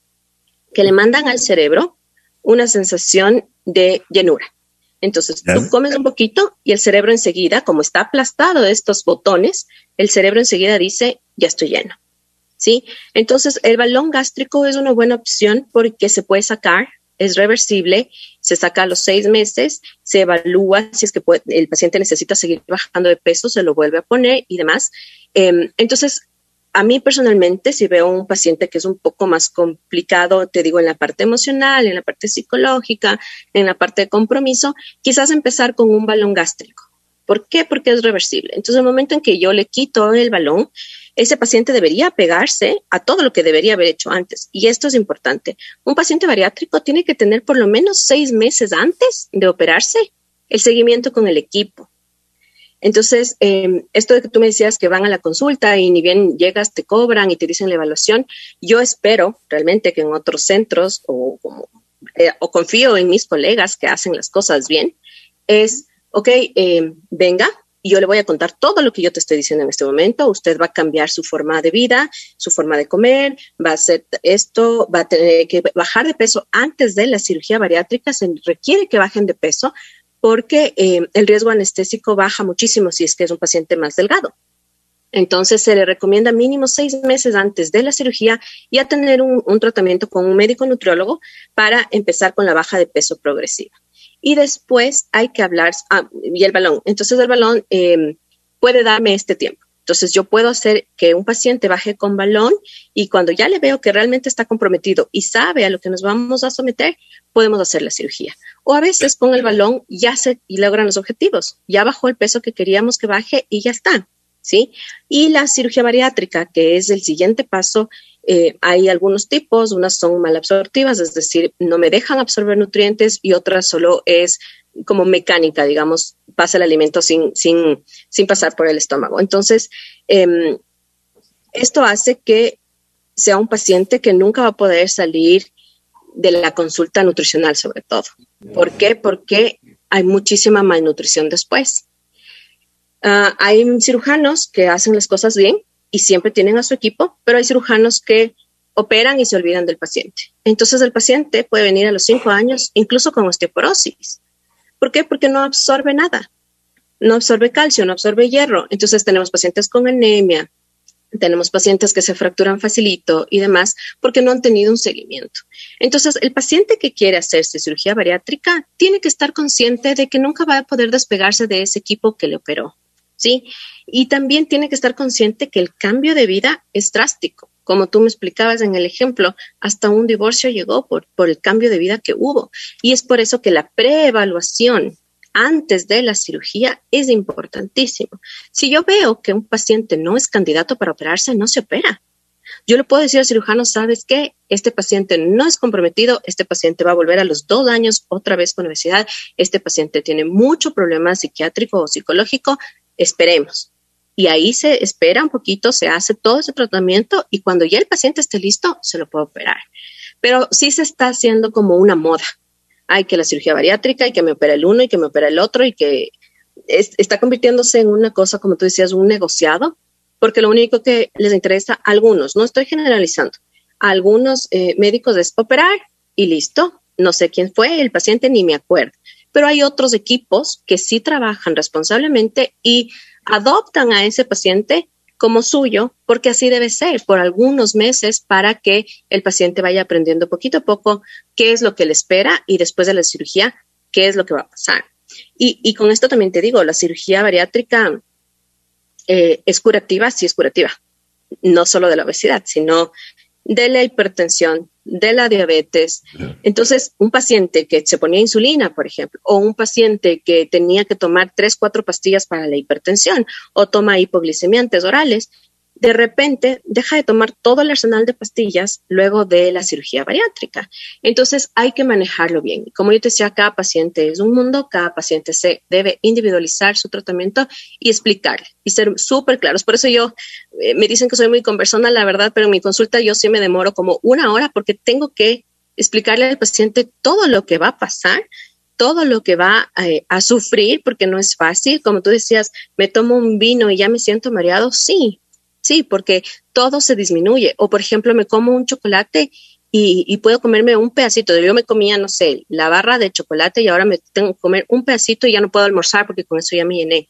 S3: que le mandan al cerebro una sensación de llenura. Entonces, tú comes un poquito y el cerebro enseguida, como está aplastado de estos botones, el cerebro enseguida dice, ya estoy lleno. ¿Sí? Entonces, el balón gástrico es una buena opción porque se puede sacar, es reversible, se saca a los seis meses, se evalúa si es que el paciente necesita seguir bajando de peso, se lo vuelve a poner y demás. Em, entonces, a mí personalmente, si veo un paciente que es un poco más complicado, te digo, en la parte emocional, en la parte psicológica, en la parte de compromiso, quizás empezar con un balón gástrico. ¿Por qué? Porque es reversible. Entonces, el momento en que yo le quito el balón, ese paciente debería pegarse a todo lo que debería haber hecho antes. Y esto es importante. Un paciente bariátrico tiene que tener por lo menos seis meses antes de operarse el seguimiento con el equipo entonces, em, esto de que tú me decías que van a la consulta y ni bien llegas, te cobran y te dicen la evaluación, yo espero realmente que en otros centros o, eh, confío en mis colegas que hacen las cosas bien, es, ok, eh, venga, y yo le voy a contar todo lo que yo te estoy diciendo en este momento. Usted va a cambiar su forma de vida, su forma de comer, va a hacer esto, va a tener que bajar de peso antes de la cirugía bariátrica. Se requiere que bajen de peso porque eh, el riesgo anestésico baja muchísimo si es que es un paciente más delgado. Entonces se le recomienda mínimo seis meses antes de la cirugía ya tener un, tratamiento con un médico nutriólogo para empezar con la baja de peso progresiva. Y después hay que hablar, ah, y el balón. Entonces el balón eh, puede darme este tiempo. Entonces yo puedo hacer que un paciente baje con balón y cuando ya le veo que realmente está comprometido y sabe a lo que nos vamos a someter, podemos hacer la cirugía. O a veces con el balón ya se y logran los objetivos, ya bajó el peso que queríamos que baje y ya está. ¿Sí? Y la cirugía bariátrica, que es el siguiente paso, eh, hay algunos tipos, unas son mal absortivas, es decir, no me dejan absorber nutrientes y otras solo es como mecánica, digamos, pasa el alimento sin, sin, sin pasar por el estómago. Entonces, em, esto hace que sea un paciente que nunca va a poder salir de la consulta nutricional, sobre todo. ¿Por qué? Porque hay muchísima malnutrición después. Ah, hay cirujanos que hacen las cosas bien y siempre tienen a su equipo, pero hay cirujanos que operan y se olvidan del paciente. Entonces el paciente puede venir a los cinco años incluso con osteoporosis. ¿Por qué? Porque no absorbe nada. No absorbe calcio, no absorbe hierro. Entonces tenemos pacientes con anemia, tenemos pacientes que se fracturan facilito y demás porque no han tenido un seguimiento. Entonces, el paciente que quiere hacerse cirugía bariátrica tiene que estar consciente de que nunca va a poder despegarse de ese equipo que le operó, ¿sí? Y también tiene que estar consciente que el cambio de vida es drástico. Como tú me explicabas en el ejemplo, hasta un divorcio llegó por, por el cambio de vida que hubo. Y es por eso que la preevaluación antes de la cirugía es importantísimo. Si yo veo que un paciente no es candidato para operarse, no se opera. Yo le puedo decir al cirujano, sabes qué, este paciente no es comprometido, este paciente va a volver a los dos años otra vez con obesidad, este paciente tiene mucho problema psiquiátrico o psicológico, esperemos. Y ahí se espera un poquito, se hace todo ese tratamiento y cuando ya el paciente esté listo, se lo puede operar. Pero sí se está haciendo como una moda. Hay que la cirugía bariátrica y que me opera el uno y que me opera el otro y que está convirtiéndose en una cosa, como tú decías, un negociado porque lo único que les interesa a algunos, no estoy generalizando, a algunos eh, médicos es operar y listo. No sé quién fue el paciente ni me acuerdo. Pero hay otros equipos que sí trabajan responsablemente y adoptan a ese paciente como suyo, porque así debe ser por algunos meses para que el paciente vaya aprendiendo poquito a poco qué es lo que le espera y después de la cirugía, qué es lo que va a pasar. Y, con esto también te digo, la cirugía bariátrica eh, es curativa, sí es curativa, no solo de la obesidad, sino de la hipertensión, de la diabetes. Entonces, un paciente que se ponía insulina, por ejemplo, o un paciente que tenía que tomar tres, cuatro pastillas para la hipertensión o toma hipoglicemiantes orales, de repente deja de tomar todo el arsenal de pastillas luego de la cirugía bariátrica. Entonces hay que manejarlo bien. Como yo te decía, cada paciente es un mundo, cada paciente se debe individualizar su tratamiento y explicarle y ser súper claros. Por eso yo eh, me dicen que soy muy conversona, la verdad, pero en mi consulta yo sí me demoro como una hora porque tengo que explicarle al paciente todo lo que va a pasar todo lo que va eh, a sufrir, porque no es fácil. Como tú decías, me tomo un vino y ya me siento mareado. Sí, Sí, porque todo se disminuye. O, por ejemplo, me como un chocolate y, puedo comerme un pedacito. Yo me comía, no sé, la barra de chocolate y ahora me tengo que comer un pedacito y ya no puedo almorzar porque con eso ya me llené.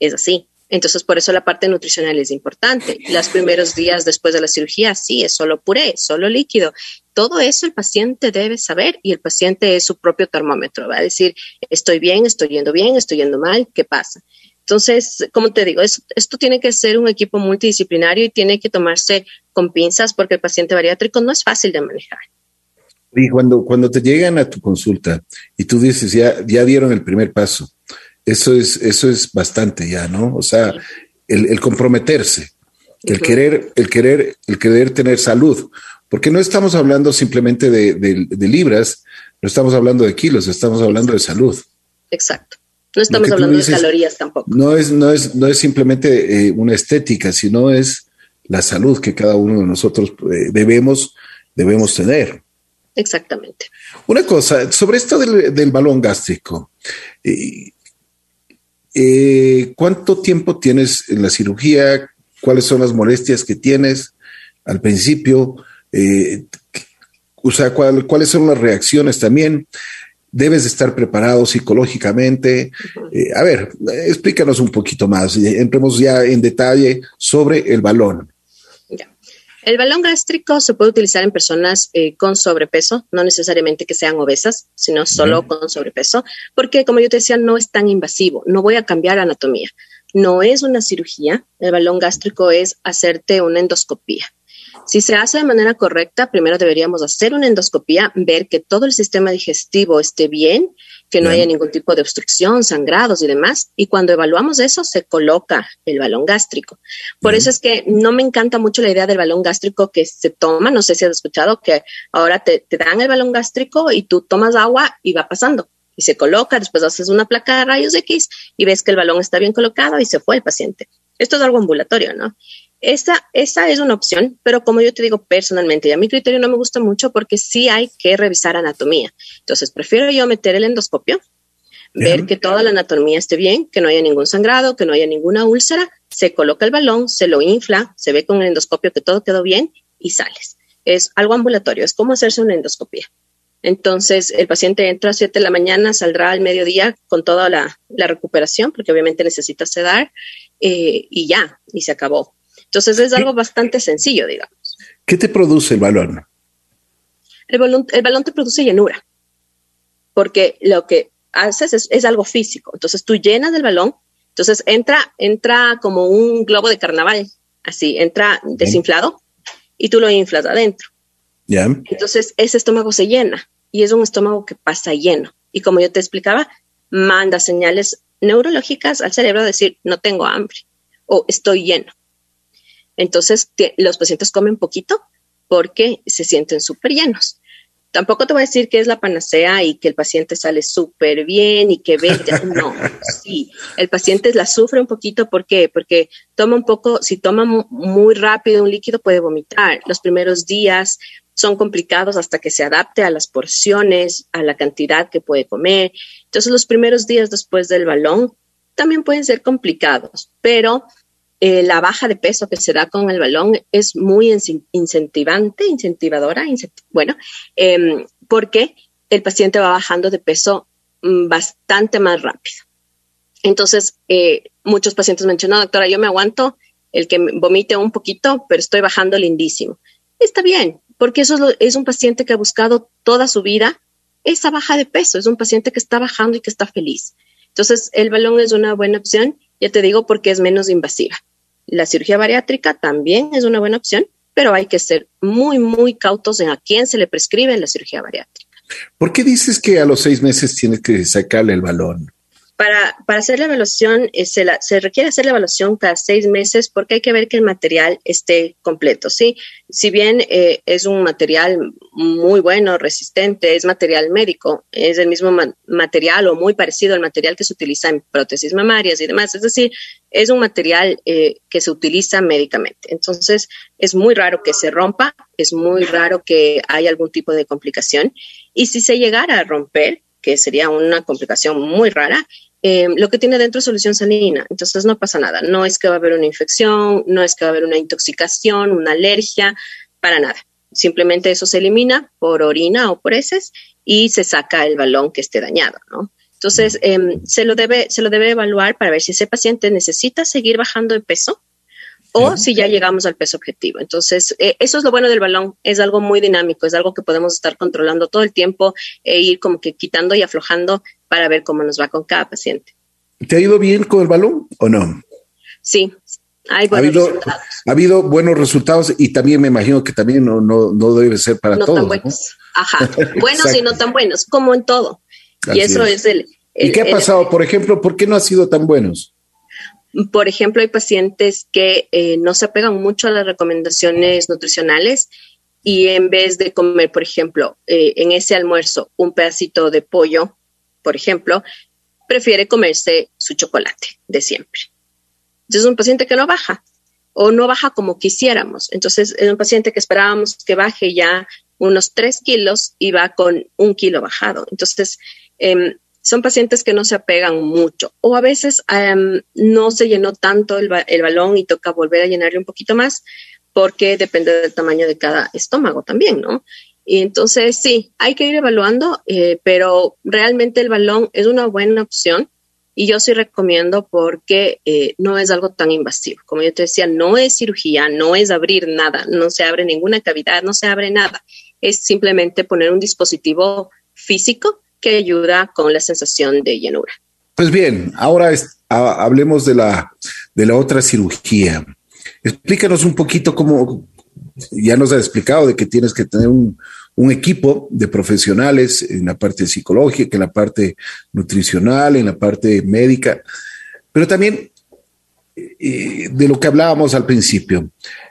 S3: Es así. Entonces, por eso la parte nutricional es importante. Los primeros días después de la cirugía, sí, es solo puré, solo líquido. Todo eso el paciente debe saber y el paciente es su propio termómetro. Va a decir, estoy bien, estoy yendo bien, estoy yendo mal, ¿qué pasa? Entonces, como te digo, esto tiene que ser un equipo multidisciplinario y tiene que tomarse con pinzas porque el paciente bariátrico no es fácil de manejar.
S2: Y cuando, cuando te llegan a tu consulta y tú dices, ya, ya dieron el primer paso, eso es, eso es bastante ya, ¿no? O sea, el, comprometerse, el querer, el querer, el querer tener salud, porque no estamos hablando simplemente de, de libras, no estamos hablando de kilos, estamos hablando de salud.
S3: Exacto. No estamos hablando de calorías tampoco.
S2: No es, no es, no es simplemente eh, una estética, sino es la salud que cada uno de nosotros eh, debemos, debemos tener.
S3: Exactamente.
S2: Una cosa, sobre esto del, balón gástrico, eh, ¿cuánto tiempo tienes en la cirugía? ¿Cuáles son las molestias que tienes al principio? o sea, ¿cuáles son las reacciones también? Debes de estar preparado psicológicamente. Eh, a ver, explícanos un poquito más. Entremos ya en detalle sobre el balón.
S3: El balón gástrico se puede utilizar en personas eh, con sobrepeso, no necesariamente que sean obesas, sino solo con sobrepeso, porque como yo te decía, no es tan invasivo, no voy a cambiar anatomía. No es una cirugía, el balón gástrico es hacerte una endoscopía. Si se hace de manera correcta, primero deberíamos hacer una endoscopía, ver que todo el sistema digestivo esté bien, que no haya ningún tipo de obstrucción, sangrados y demás. Y cuando evaluamos eso, se coloca el balón gástrico. Por eso es que no me encanta mucho la idea del balón gástrico que se toma. No sé si has escuchado que ahora te, te dan el balón gástrico y tú tomas agua y va pasando y se coloca, después haces una placa de rayos X y ves que el balón está bien colocado y se fue el paciente. Esto es algo ambulatorio, ¿no? Esa, esa es una opción, pero como yo te digo personalmente, y a mi criterio no me gusta mucho porque sí hay que revisar anatomía. Entonces, prefiero yo meter el endoscopio, ver que toda la anatomía esté bien, que no haya ningún sangrado, que no haya ninguna úlcera, se coloca el balón, se lo infla, se ve con el endoscopio que todo quedó bien y sales. Es algo ambulatorio, es como hacerse una endoscopia. Entonces, el paciente entra a 7 de la mañana, saldrá al mediodía con toda la, recuperación, porque obviamente necesita sedar, eh, y ya, y se acabó. Entonces es algo bastante sencillo, digamos.
S2: ¿Qué te produce el balón?
S3: El balón, el balón te produce llenura, porque lo que haces es, algo físico. Entonces tú llenas el balón, entonces entra, entra como un globo de carnaval, así, entra desinflado y tú lo inflas adentro.
S2: Ya.
S3: Entonces ese estómago se llena y es un estómago que pasa lleno. Y como yo te explicaba, manda señales neurológicas al cerebro a decir, no tengo hambre o estoy lleno. Entonces, los pacientes comen poquito porque se sienten súper llenos. Tampoco te voy a decir que es la panacea y que el paciente sale súper bien y que ve, no, sí, el paciente la sufre un poquito, ¿por qué? Porque toma un poco, si toma muy rápido un líquido puede vomitar. Los primeros días son complicados hasta que se adapte a las porciones, a la cantidad que puede comer. Entonces los primeros días después del balón también pueden ser complicados, pero eh, la baja de peso que se da con el balón es muy incentivante, incentivadora, bueno, em, porque el paciente va bajando de peso mm, bastante más rápido. Entonces, eh, muchos pacientes me dicen, no, doctora, yo me aguanto el que vomite un poquito, pero estoy bajando lindísimo. Está bien, porque eso es, es un paciente que ha buscado toda su vida esa baja de peso, es un paciente que está bajando y que está feliz. Entonces, el balón es una buena opción, ya te digo, porque es menos invasiva. La cirugía bariátrica también es una buena opción, pero hay que ser muy, muy cautos en a quién se le prescribe la cirugía bariátrica.
S2: ¿Por qué dices que a los seis meses tienes que sacarle el balón?
S3: Para, para hacer la evaluación, eh, se, requiere hacer la evaluación cada seis meses porque hay que ver que el material esté completo, ¿sí? Si bien eh, es un material muy bueno, resistente, es material médico, es el mismo material o muy parecido al material que se utiliza en prótesis mamarias y demás, es decir, es un material eh, que se utiliza médicamente. Entonces, es muy raro que se rompa, es muy raro que haya algún tipo de complicación y si se llegara a romper, que sería una complicación muy rara, eh, lo que tiene dentro es solución salina, entonces no pasa nada, no es que va a haber una infección, no es que va a haber una intoxicación, una alergia, para nada. Simplemente eso se elimina por orina o por heces y se saca el balón que esté dañado, ¿no? Entonces, em, se, lo debe, se lo debe evaluar para ver si ese paciente necesita seguir bajando de peso o si ya llegamos al peso objetivo. Entonces, eh, eso es lo bueno del balón, es algo muy dinámico, es algo que podemos estar controlando todo el tiempo e ir como que quitando y aflojando para ver cómo nos va con cada paciente.
S2: ¿Te ha ido bien con el balón o no?
S3: Sí, hay buenos
S2: ha habido,
S3: resultados.
S2: Ha habido buenos resultados y también me imagino que también no, no, no debe ser para
S3: no
S2: todos.
S3: Tan buenos. Ajá, *laughs* buenos y no tan buenos, como en todo. y eso es, el,
S2: ¿Y qué ha pasado? Por ejemplo, ¿por qué no ha sido tan buenos?
S3: Por ejemplo, hay pacientes que eh, no se apegan mucho a las recomendaciones nutricionales y en vez de comer, por ejemplo, eh, en ese almuerzo un pedacito de pollo por ejemplo, prefiere comerse su chocolate de siempre. Entonces, es un paciente que no baja o no baja como quisiéramos. Entonces, es un paciente que esperábamos que baje ya unos tres kilos y va con un kilo bajado. Entonces, em, son pacientes que no se apegan mucho o a veces em, no se llenó tanto el, el, balón y toca volver a llenarle un poquito más porque depende del tamaño de cada estómago también, ¿no? Y entonces sí, hay que ir evaluando, eh, pero realmente el balón es una buena opción y yo sí recomiendo porque eh, no es algo tan invasivo. Como yo te decía, no es cirugía, no es abrir nada, no se abre ninguna cavidad, no se abre nada. Es simplemente poner un dispositivo físico que ayuda con la sensación de llenura.
S2: Pues bien, ahora hablemos de la, de la otra cirugía. Explícanos un poquito cómo, ya nos ha explicado de que tienes que tener un, un equipo de profesionales en la parte psicológica, en la parte nutricional, en la parte médica, pero también eh, de lo que hablábamos al principio,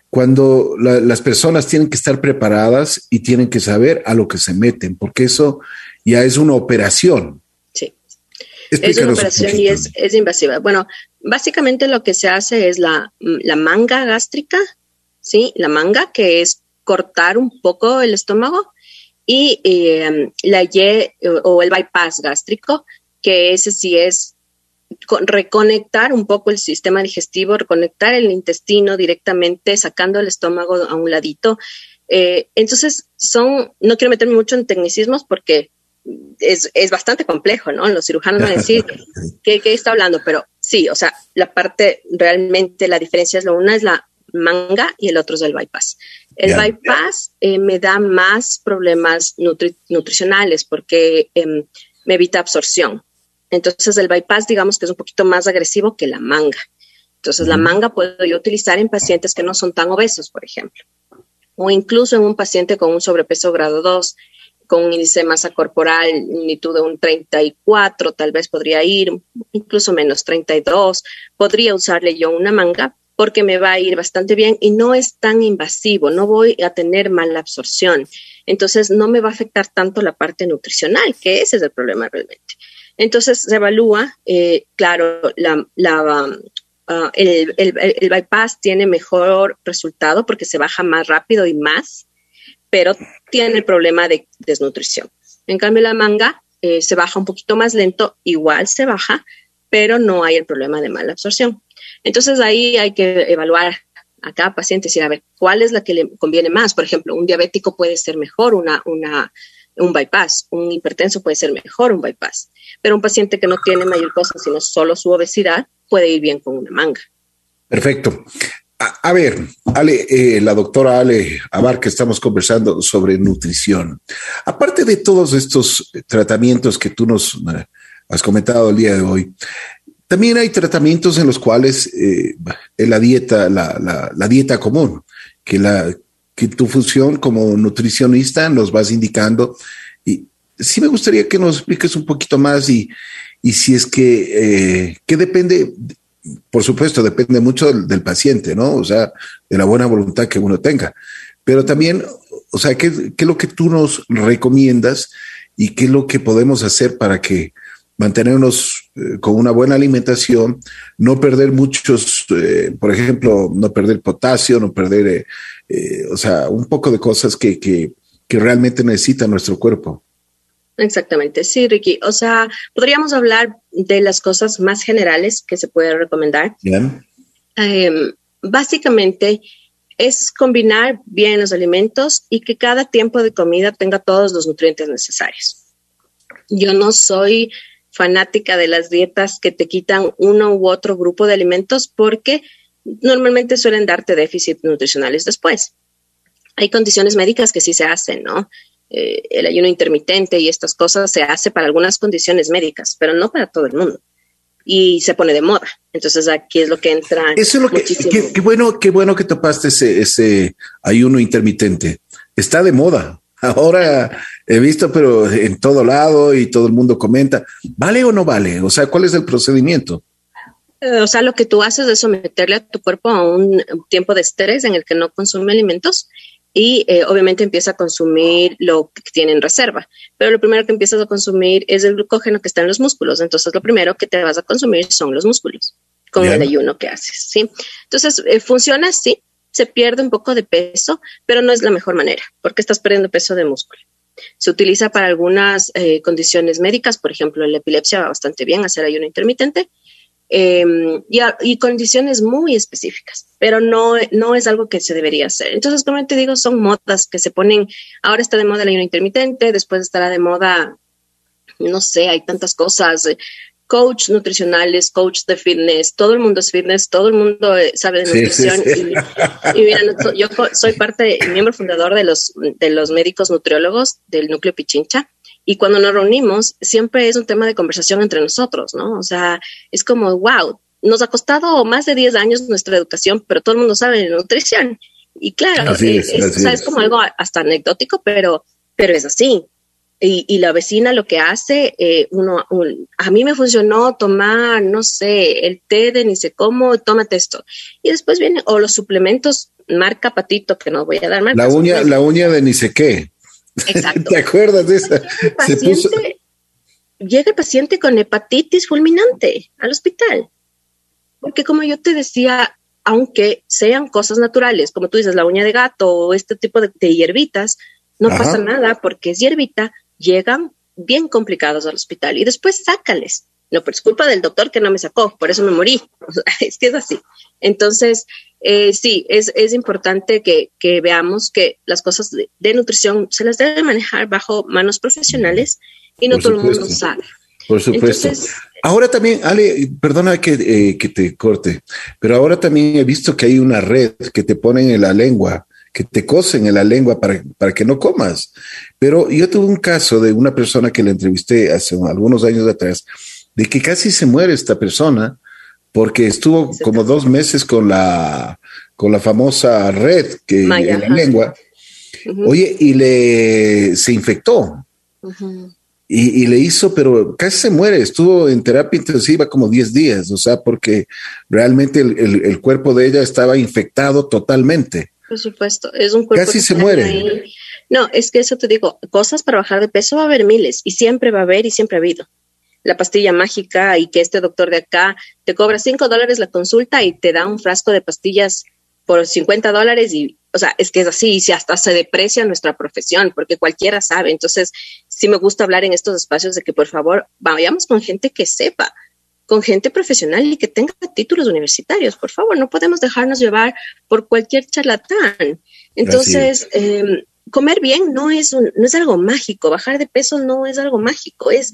S2: cuando la, las personas tienen que estar preparadas y tienen que saber a lo que se meten, porque eso ya es una operación.
S3: Sí. Explícanos es una operación un y es, es, invasiva. Bueno, básicamente lo que se hace es la, la manga gástrica, ¿sí? La manga, que es cortar un poco el estómago y eh, la Y o el bypass gástrico, que ese sí es reconectar un poco el sistema digestivo, reconectar el intestino directamente, sacando el estómago a un ladito. Eh, entonces, son, no quiero meterme mucho en tecnicismos porque es, es bastante complejo, ¿no? Los cirujanos van a decir *laughs* ¿qué, qué está hablando, pero sí, o sea, la parte realmente, la diferencia es lo una es la manga y el otro es el bypass. El yeah. bypass eh, me da más problemas nutri nutricionales porque eh, me evita absorción. Entonces el bypass digamos que es un poquito más agresivo que la manga. Entonces mm. la manga puedo yo utilizar en pacientes que no son tan obesos, por ejemplo, o incluso en un paciente con un sobrepeso grado 2 con un índice de masa corporal, magnitud de un 34, tal vez podría ir, incluso menos 32, podría usarle yo una manga porque me va a ir bastante bien y no es tan invasivo, no voy a tener mala absorción. Entonces no me va a afectar tanto la parte nutricional, que ese es el problema realmente. Entonces se evalúa, eh, claro, la, ah, el, el, bypass tiene mejor resultado porque se baja más rápido y más, pero tiene el problema de desnutrición. En cambio, la manga eh, se baja un poquito más lento, igual se baja, pero no hay el problema de mala absorción. Entonces ahí hay que evaluar a cada paciente y a ver cuál es la que le conviene más. Por ejemplo, un diabético puede ser mejor una, una, un bypass, un hipertenso puede ser mejor un bypass, pero un paciente que no tiene mayor cosa, sino solo su obesidad, puede ir bien con una manga.
S2: Perfecto. A, ver, Ale, eh, la doctora Ale Abar, que estamos conversando sobre nutrición. Aparte de todos estos tratamientos que tú nos eh, has comentado el día de hoy, también hay tratamientos en los cuales eh, la dieta, la, la, dieta común, que, la, que tu función como nutricionista nos vas indicando. Y sí me gustaría que nos expliques un poquito más y, y si es que, eh, que depende, por supuesto, depende mucho del, paciente, ¿no? O sea, de la buena voluntad que uno tenga. Pero también, o sea, ¿qué, qué es lo que tú nos recomiendas y qué es lo que podemos hacer para que mantenernos con una buena alimentación, no perder muchos, eh, por ejemplo, no perder potasio, no perder, eh, o sea, un poco de cosas que, que, que, realmente necesita nuestro cuerpo.
S3: Exactamente, sí, Ricky. O sea, podríamos hablar de las cosas más generales que se puede recomendar. Bien. Em, básicamente es combinar bien los alimentos y que cada tiempo de comida tenga todos los nutrientes necesarios. Yo no soy fanática de las dietas que te quitan uno u otro grupo de alimentos porque normalmente suelen darte déficits nutricionales después. Hay condiciones médicas que sí se hacen, ¿no? Eh, el ayuno intermitente y estas cosas se hace para algunas condiciones médicas, pero no para todo el mundo. Y se pone de moda. Entonces aquí es lo que entra.
S2: Eso es lo que, qué, bueno, qué bueno que topaste ese, ese ayuno intermitente. Está de moda. Ahora he visto, pero en todo lado y todo el mundo comenta, ¿vale o no vale? O sea, ¿cuál es el procedimiento?
S3: Eh, o sea, lo que tú haces es someterle a tu cuerpo a un tiempo de estrés en el que no consume alimentos y eh, obviamente empieza a consumir lo que tiene en reserva. Pero lo primero que empiezas a consumir es el glucógeno que está en los músculos. Entonces, lo primero que te vas a consumir son los músculos con el ayuno que haces, ¿sí? Entonces, eh, funciona así, se pierde un poco de peso, pero no es la mejor manera porque estás perdiendo peso de músculo. Se utiliza para algunas eh, condiciones médicas, por ejemplo, en la epilepsia va bastante bien hacer ayuno intermitente em, y, condiciones muy específicas, pero no, no es algo que se debería hacer. Entonces, como te digo, son modas que se ponen, ahora está de moda el ayuno intermitente, después estará de moda, no sé, hay tantas cosas, coach nutricionales, coach de fitness, todo el mundo es fitness, todo el mundo eh, sabe de nutrición. Y, mira, yo soy parte, miembro fundador de los, de los médicos nutriólogos del núcleo Pichincha. Y cuando nos reunimos, siempre es un tema de conversación entre nosotros, ¿no? O sea, es como, wow, nos ha costado más de 10 años nuestra educación, pero todo el mundo sabe de nutrición. Y claro, eh, es, es, como algo hasta anecdótico, pero, pero es así y, la vecina lo que hace, eh, uno, a mí me funcionó tomar, no sé, el té de ni sé cómo, tómate esto. Y después viene, o los suplementos marca patito, que no voy a dar
S2: La uña, la uña de ni sé qué. Exacto. *laughs* ¿Te acuerdas de esa?
S3: Llega el paciente con hepatitis fulminante al hospital. Porque como yo te decía, aunque sean cosas naturales, como tú dices, la uña de gato o este tipo de, hierbitas, no pasa nada porque es hierbita, llegan bien complicados al hospital y después sácales. No, pero es culpa del doctor que no me sacó, por eso me morí. *laughs* es que es así. Entonces, eh, sí, es, es importante que, que, veamos que las cosas de, nutrición se las debe manejar bajo manos profesionales y no todo el mundo sabe.
S2: Por supuesto. ahora también, Ale, perdona que, eh, que te corte, pero ahora también he visto que hay una red que te ponen en la lengua que te cosen en la lengua para, para que no comas. Pero yo tuve un caso de una persona que le entrevisté hace algunos años atrás, de que casi se muere esta persona porque estuvo como dos meses con la, con la famosa red que en la lengua Oye, y le se infectó. y, le hizo, pero casi se muere. Estuvo en terapia intensiva como 10 días, o sea, porque realmente el, cuerpo de ella estaba infectado totalmente.
S3: Por supuesto, es un cuerpo.
S2: Casi se muere.
S3: No, es que eso te digo, cosas para bajar de peso va a haber miles y siempre va a haber y siempre ha habido. La pastilla mágica y que este doctor de acá te cobra 5 dólares la consulta y te da un frasco de pastillas por 50 dólares y, o sea, es que es así y si hasta se deprecia nuestra profesión porque cualquiera sabe. Entonces, sí me gusta hablar en estos espacios de que por favor vayamos con gente que sepa, con gente profesional y que tenga títulos universitarios. Por favor, no podemos dejarnos llevar por cualquier charlatán. Entonces, eh, comer bien no es, no es algo mágico, bajar de peso no es algo mágico, es,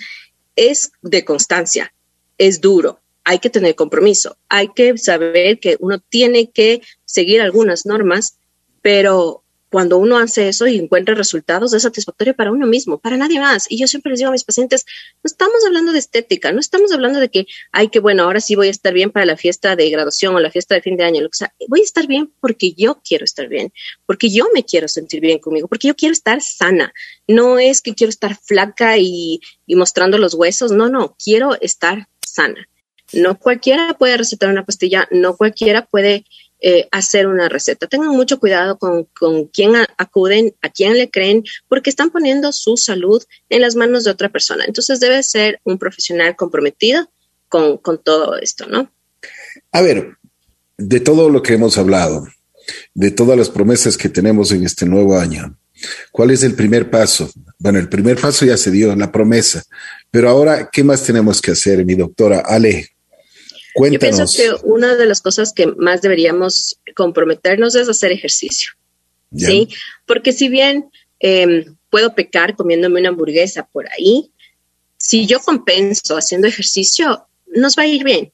S3: es de constancia, es duro, hay que tener compromiso, hay que saber que uno tiene que seguir algunas normas, pero cuando uno hace eso y encuentra resultados, es satisfactorio para uno mismo, para nadie más. Y yo siempre les digo a mis pacientes, no estamos hablando de estética, no estamos hablando de que, ay, que bueno, ahora sí voy a estar bien para la fiesta de graduación o la fiesta de fin de año, lo sea. Voy a estar bien porque yo quiero estar bien, porque yo me quiero sentir bien conmigo, porque yo quiero estar sana. No es que quiero estar flaca y mostrando los huesos, no, no, quiero estar sana. No cualquiera puede recetar una pastilla, no cualquiera puede eh, hacer una receta. Tengan mucho cuidado con, con quién acuden, a quién le creen, porque están poniendo su salud en las manos de otra persona. Entonces debe ser un profesional comprometido con, con todo esto, ¿no?
S2: A ver, de todo lo que hemos hablado, de todas las promesas que tenemos en este nuevo año, ¿cuál es el primer paso? Bueno, el primer paso ya se dio, la promesa, pero ahora, ¿qué más tenemos que hacer, mi doctora Ale?
S3: Yo pienso que una de las cosas que más deberíamos comprometernos es hacer ejercicio. ¿Sí? Porque si bien em, puedo pecar comiéndome una hamburguesa por ahí, si yo compenso haciendo ejercicio, nos va a ir bien.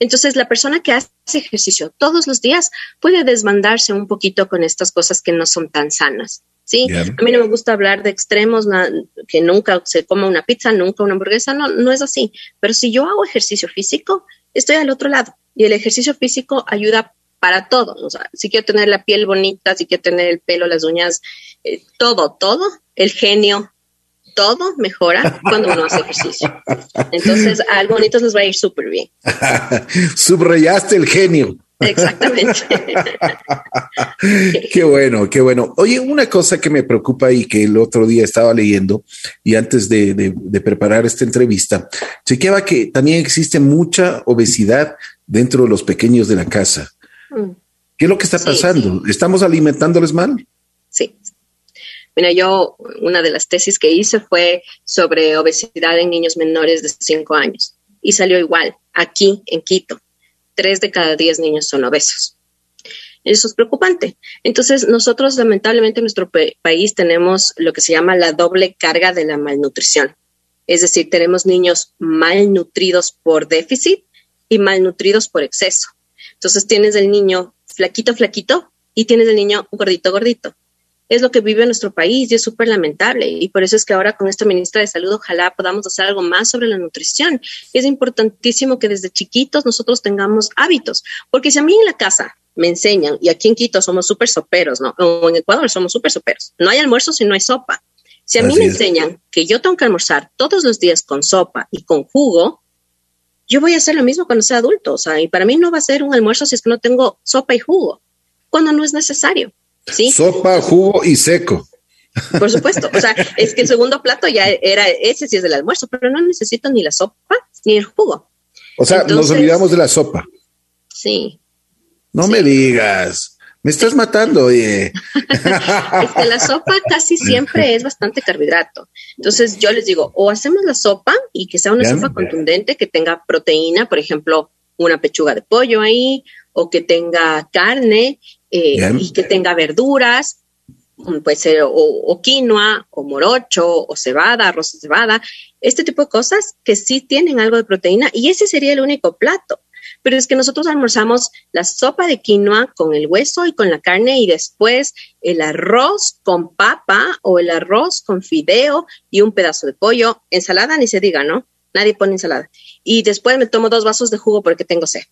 S3: Entonces, la persona que hace ejercicio todos los días puede desmandarse un poquito con estas cosas que no son tan sanas. ¿sí? A mí no me gusta hablar de extremos, que nunca se coma una pizza, nunca una hamburguesa, no, no es así. Pero si yo hago ejercicio físico, estoy al otro lado. Y el ejercicio físico ayuda para todo. O sea, si quiero tener la piel bonita, si quiero tener el pelo, las uñas, eh, todo, todo, el genio, todo mejora cuando uno hace ejercicio. *laughs* Entonces, a bonito les va a ir súper bien. *laughs*
S2: Subrayaste el genio.
S3: Exactamente. *laughs*
S2: qué bueno, qué bueno. Oye, una cosa que me preocupa y que el otro día estaba leyendo y antes de, preparar esta entrevista, chequeaba que también existe mucha obesidad dentro de los pequeños de la casa. Mm. ¿Qué es lo que está pasando? ¿Estamos alimentándoles mal?
S3: Sí. Mira, yo una de las tesis que hice fue sobre obesidad en niños menores de 5 años y salió igual aquí en Quito tres de cada diez niños son obesos. Eso es preocupante. Entonces, nosotros lamentablemente en nuestro país tenemos lo que se llama la doble carga de la malnutrición. Es decir, tenemos niños malnutridos por déficit y malnutridos por exceso. Entonces, tienes el niño flaquito, flaquito y tienes el niño gordito, gordito es lo que vive nuestro país y es súper lamentable. Y por eso es que ahora con esta ministra de Salud ojalá podamos hacer algo más sobre la nutrición. Es importantísimo que desde chiquitos nosotros tengamos hábitos, porque si a mí en la casa me enseñan, y aquí en Quito somos súper soperos, ¿no? O en Ecuador somos súper soperos. No hay almuerzo si no hay sopa. Si a mí me enseñan que yo tengo que almorzar todos los días con sopa y con jugo, yo voy a hacer lo mismo cuando sea adulto. O sea, y para mí no va a ser un almuerzo si es que no tengo sopa y jugo, cuando no es necesario.
S2: Sopa, jugo y seco.
S3: Por supuesto, o sea, es que el segundo plato ya era, ese sí es del almuerzo, pero no necesito ni la sopa ni el jugo.
S2: O sea, nos olvidamos de la sopa.
S3: Sí.
S2: No me digas, me estás matando, oye.
S3: es que la sopa casi siempre es bastante carbohidrato. Entonces yo les digo, o hacemos la sopa y que sea una sopa contundente, que tenga proteína, por ejemplo, una pechuga de pollo ahí, o que tenga carne eh, y que tenga verduras, mm, puede ser o, quinoa, o morocho, o cebada, arroz de cebada, este tipo de cosas que sí tienen algo de proteína y ese sería el único plato. Pero es que nosotros almorzamos la sopa de quinoa con el hueso y con la carne y después el arroz con papa o el arroz con fideo y un pedazo de pollo. Ensalada ni se diga, ¿no? Nadie pone ensalada. Y después me tomo dos vasos de jugo porque tengo sed.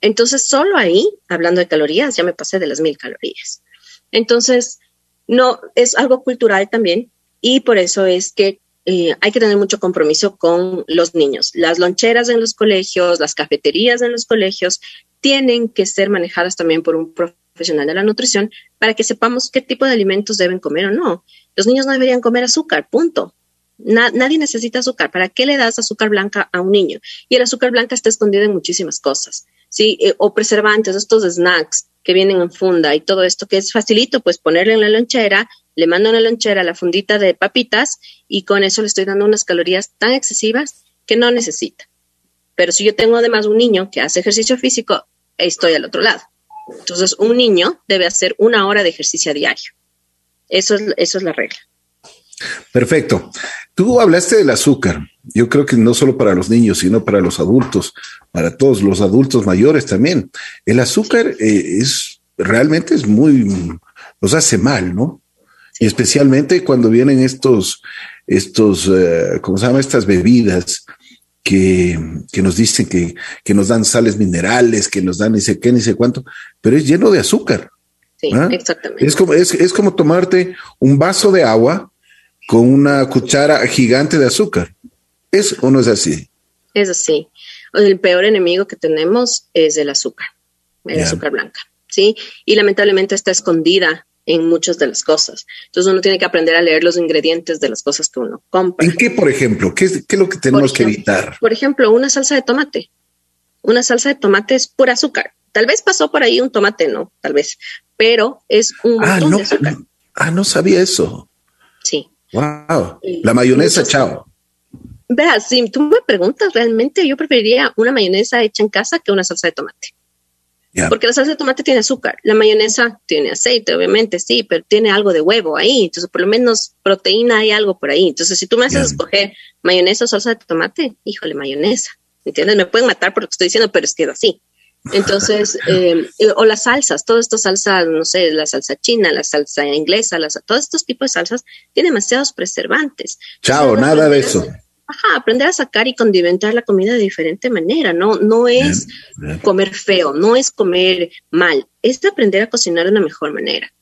S3: Entonces, solo ahí, hablando de calorías, ya me pasé de las mil calorías. Entonces, No, es algo cultural también y por eso es que eh, hay que tener mucho compromiso con los niños. Las loncheras en los colegios, las cafeterías en los colegios tienen que ser manejadas también por un profesional de la nutrición para que sepamos qué tipo de alimentos deben comer o no. Los niños no deberían comer azúcar, punto. nadie necesita azúcar. ¿Para qué le das azúcar blanca a un niño? Y el azúcar blanca está escondido en muchísimas cosas, ¿sí? Eh, o preservantes, estos snacks que vienen en funda y todo esto que es facilito, pues ponerle en la lonchera, le mando en la lonchera la fundita de papitas y con eso le estoy dando unas calorías tan excesivas que no necesita. Pero si yo tengo además un niño que hace ejercicio físico, estoy al otro lado. Entonces, un niño debe hacer una hora de ejercicio a diario. Eso es, eso es la regla.
S2: Perfecto. Tú hablaste del azúcar. Yo creo que no solo para los niños, sino para los adultos, para todos los adultos mayores también. El azúcar eh, es realmente es muy, nos hace mal, ¿no? Y especialmente cuando vienen estos, estos, eh, ¿cómo se llama? Estas bebidas que, que nos dicen que, que, nos dan sales minerales, que nos dan ni sé qué, ni sé cuánto, pero es lleno de azúcar.
S3: Sí, ¿ah? exactamente.
S2: Es como, es, es como tomarte un vaso de agua con una cuchara gigante de azúcar. ¿Es o no es así?
S3: Es así. El peor enemigo que tenemos es el azúcar, el azúcar blanca, ¿sí? Y lamentablemente está escondida en muchas de las cosas. Entonces uno tiene que aprender a leer los ingredientes de las cosas que uno compra.
S2: ¿En qué, por ejemplo? ¿Qué es, qué es lo que tenemos que evitar?
S3: Por ejemplo, una salsa de tomate. Una salsa de tomate es pura azúcar. Tal vez pasó por ahí un tomate, no, tal vez, pero es un
S2: ah,
S3: montón de azúcar.
S2: Ah, no sabía eso.
S3: Sí.
S2: Wow. La mayonesa, chao.
S3: Vea, si tú me preguntas realmente, yo preferiría una mayonesa hecha en casa que una salsa de tomate. Porque la salsa de tomate tiene azúcar, la mayonesa tiene aceite, obviamente, sí, pero tiene algo de huevo ahí, entonces por lo menos proteína hay algo por ahí. Entonces, si tú me haces escoger mayonesa o salsa de tomate, híjole, mayonesa, ¿entiendes? Me pueden matar por lo que estoy diciendo, pero es que es así. *laughs* Entonces, eh, o las salsas, todas estas salsas, no sé, la salsa china, la salsa inglesa, las, todos estos tipos de salsas tienen demasiados preservantes.
S2: Chao, nada de eso
S3: ajá, aprender a sacar y condimentar la comida de diferente manera. No, no es comer feo, no es comer mal, es aprender a cocinar de una mejor manera.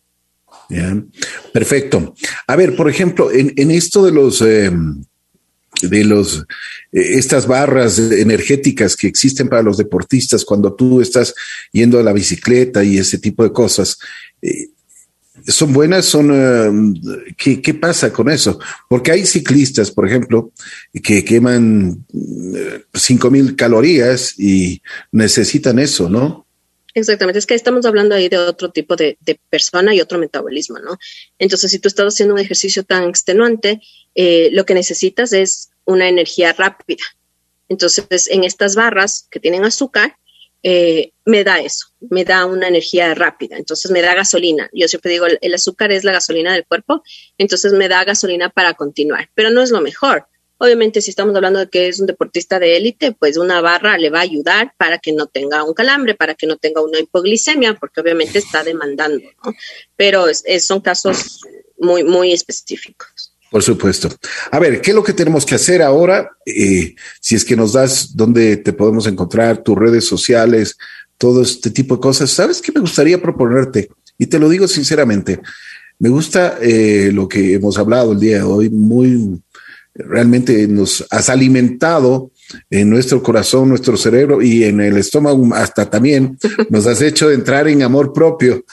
S2: Bien, perfecto. A ver, por ejemplo, en, esto de los em, de los eh, estas barras energéticas que existen para los deportistas cuando tú estás yendo a la bicicleta y ese tipo de cosas. Eh, son buenas, son eh, ¿qué, pasa con eso? Porque hay ciclistas, por ejemplo, que queman eh, cinco mil calorías y necesitan eso, ¿no?
S3: Exactamente, es que estamos hablando ahí de otro tipo de, persona y otro metabolismo, ¿no? Entonces, si tú estás haciendo un ejercicio tan extenuante, eh, lo que necesitas es una energía rápida. Entonces, en estas barras que tienen azúcar, eh, me da eso, me da una energía rápida, entonces me da gasolina. Yo siempre digo, el, azúcar es la gasolina del cuerpo, entonces me da gasolina para continuar, pero no es lo mejor. Obviamente, si estamos hablando de que es un deportista de élite, pues una barra le va a ayudar para que no tenga un calambre, para que no tenga una hipoglicemia, porque obviamente está demandando, ¿no? Pero son casos muy, muy específicos.
S2: Por supuesto. A ver, ¿qué es lo que tenemos que hacer ahora? Eh, si es que nos das dónde te podemos encontrar, tus redes sociales, todo este tipo de cosas. ¿Sabes qué me gustaría proponerte? Y te lo digo sinceramente. Me gusta eh, lo que hemos hablado el día de hoy. Muy, realmente nos has alimentado en nuestro corazón, nuestro cerebro y en el estómago hasta también *laughs* nos has hecho entrar en amor propio.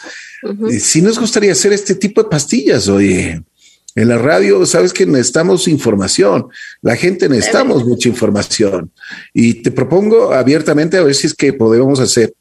S2: Si nos gustaría hacer este tipo de pastillas, oye, en la radio, sabes que necesitamos información. La gente necesitamos mucha información. Y te propongo abiertamente a ver si es que podemos hacer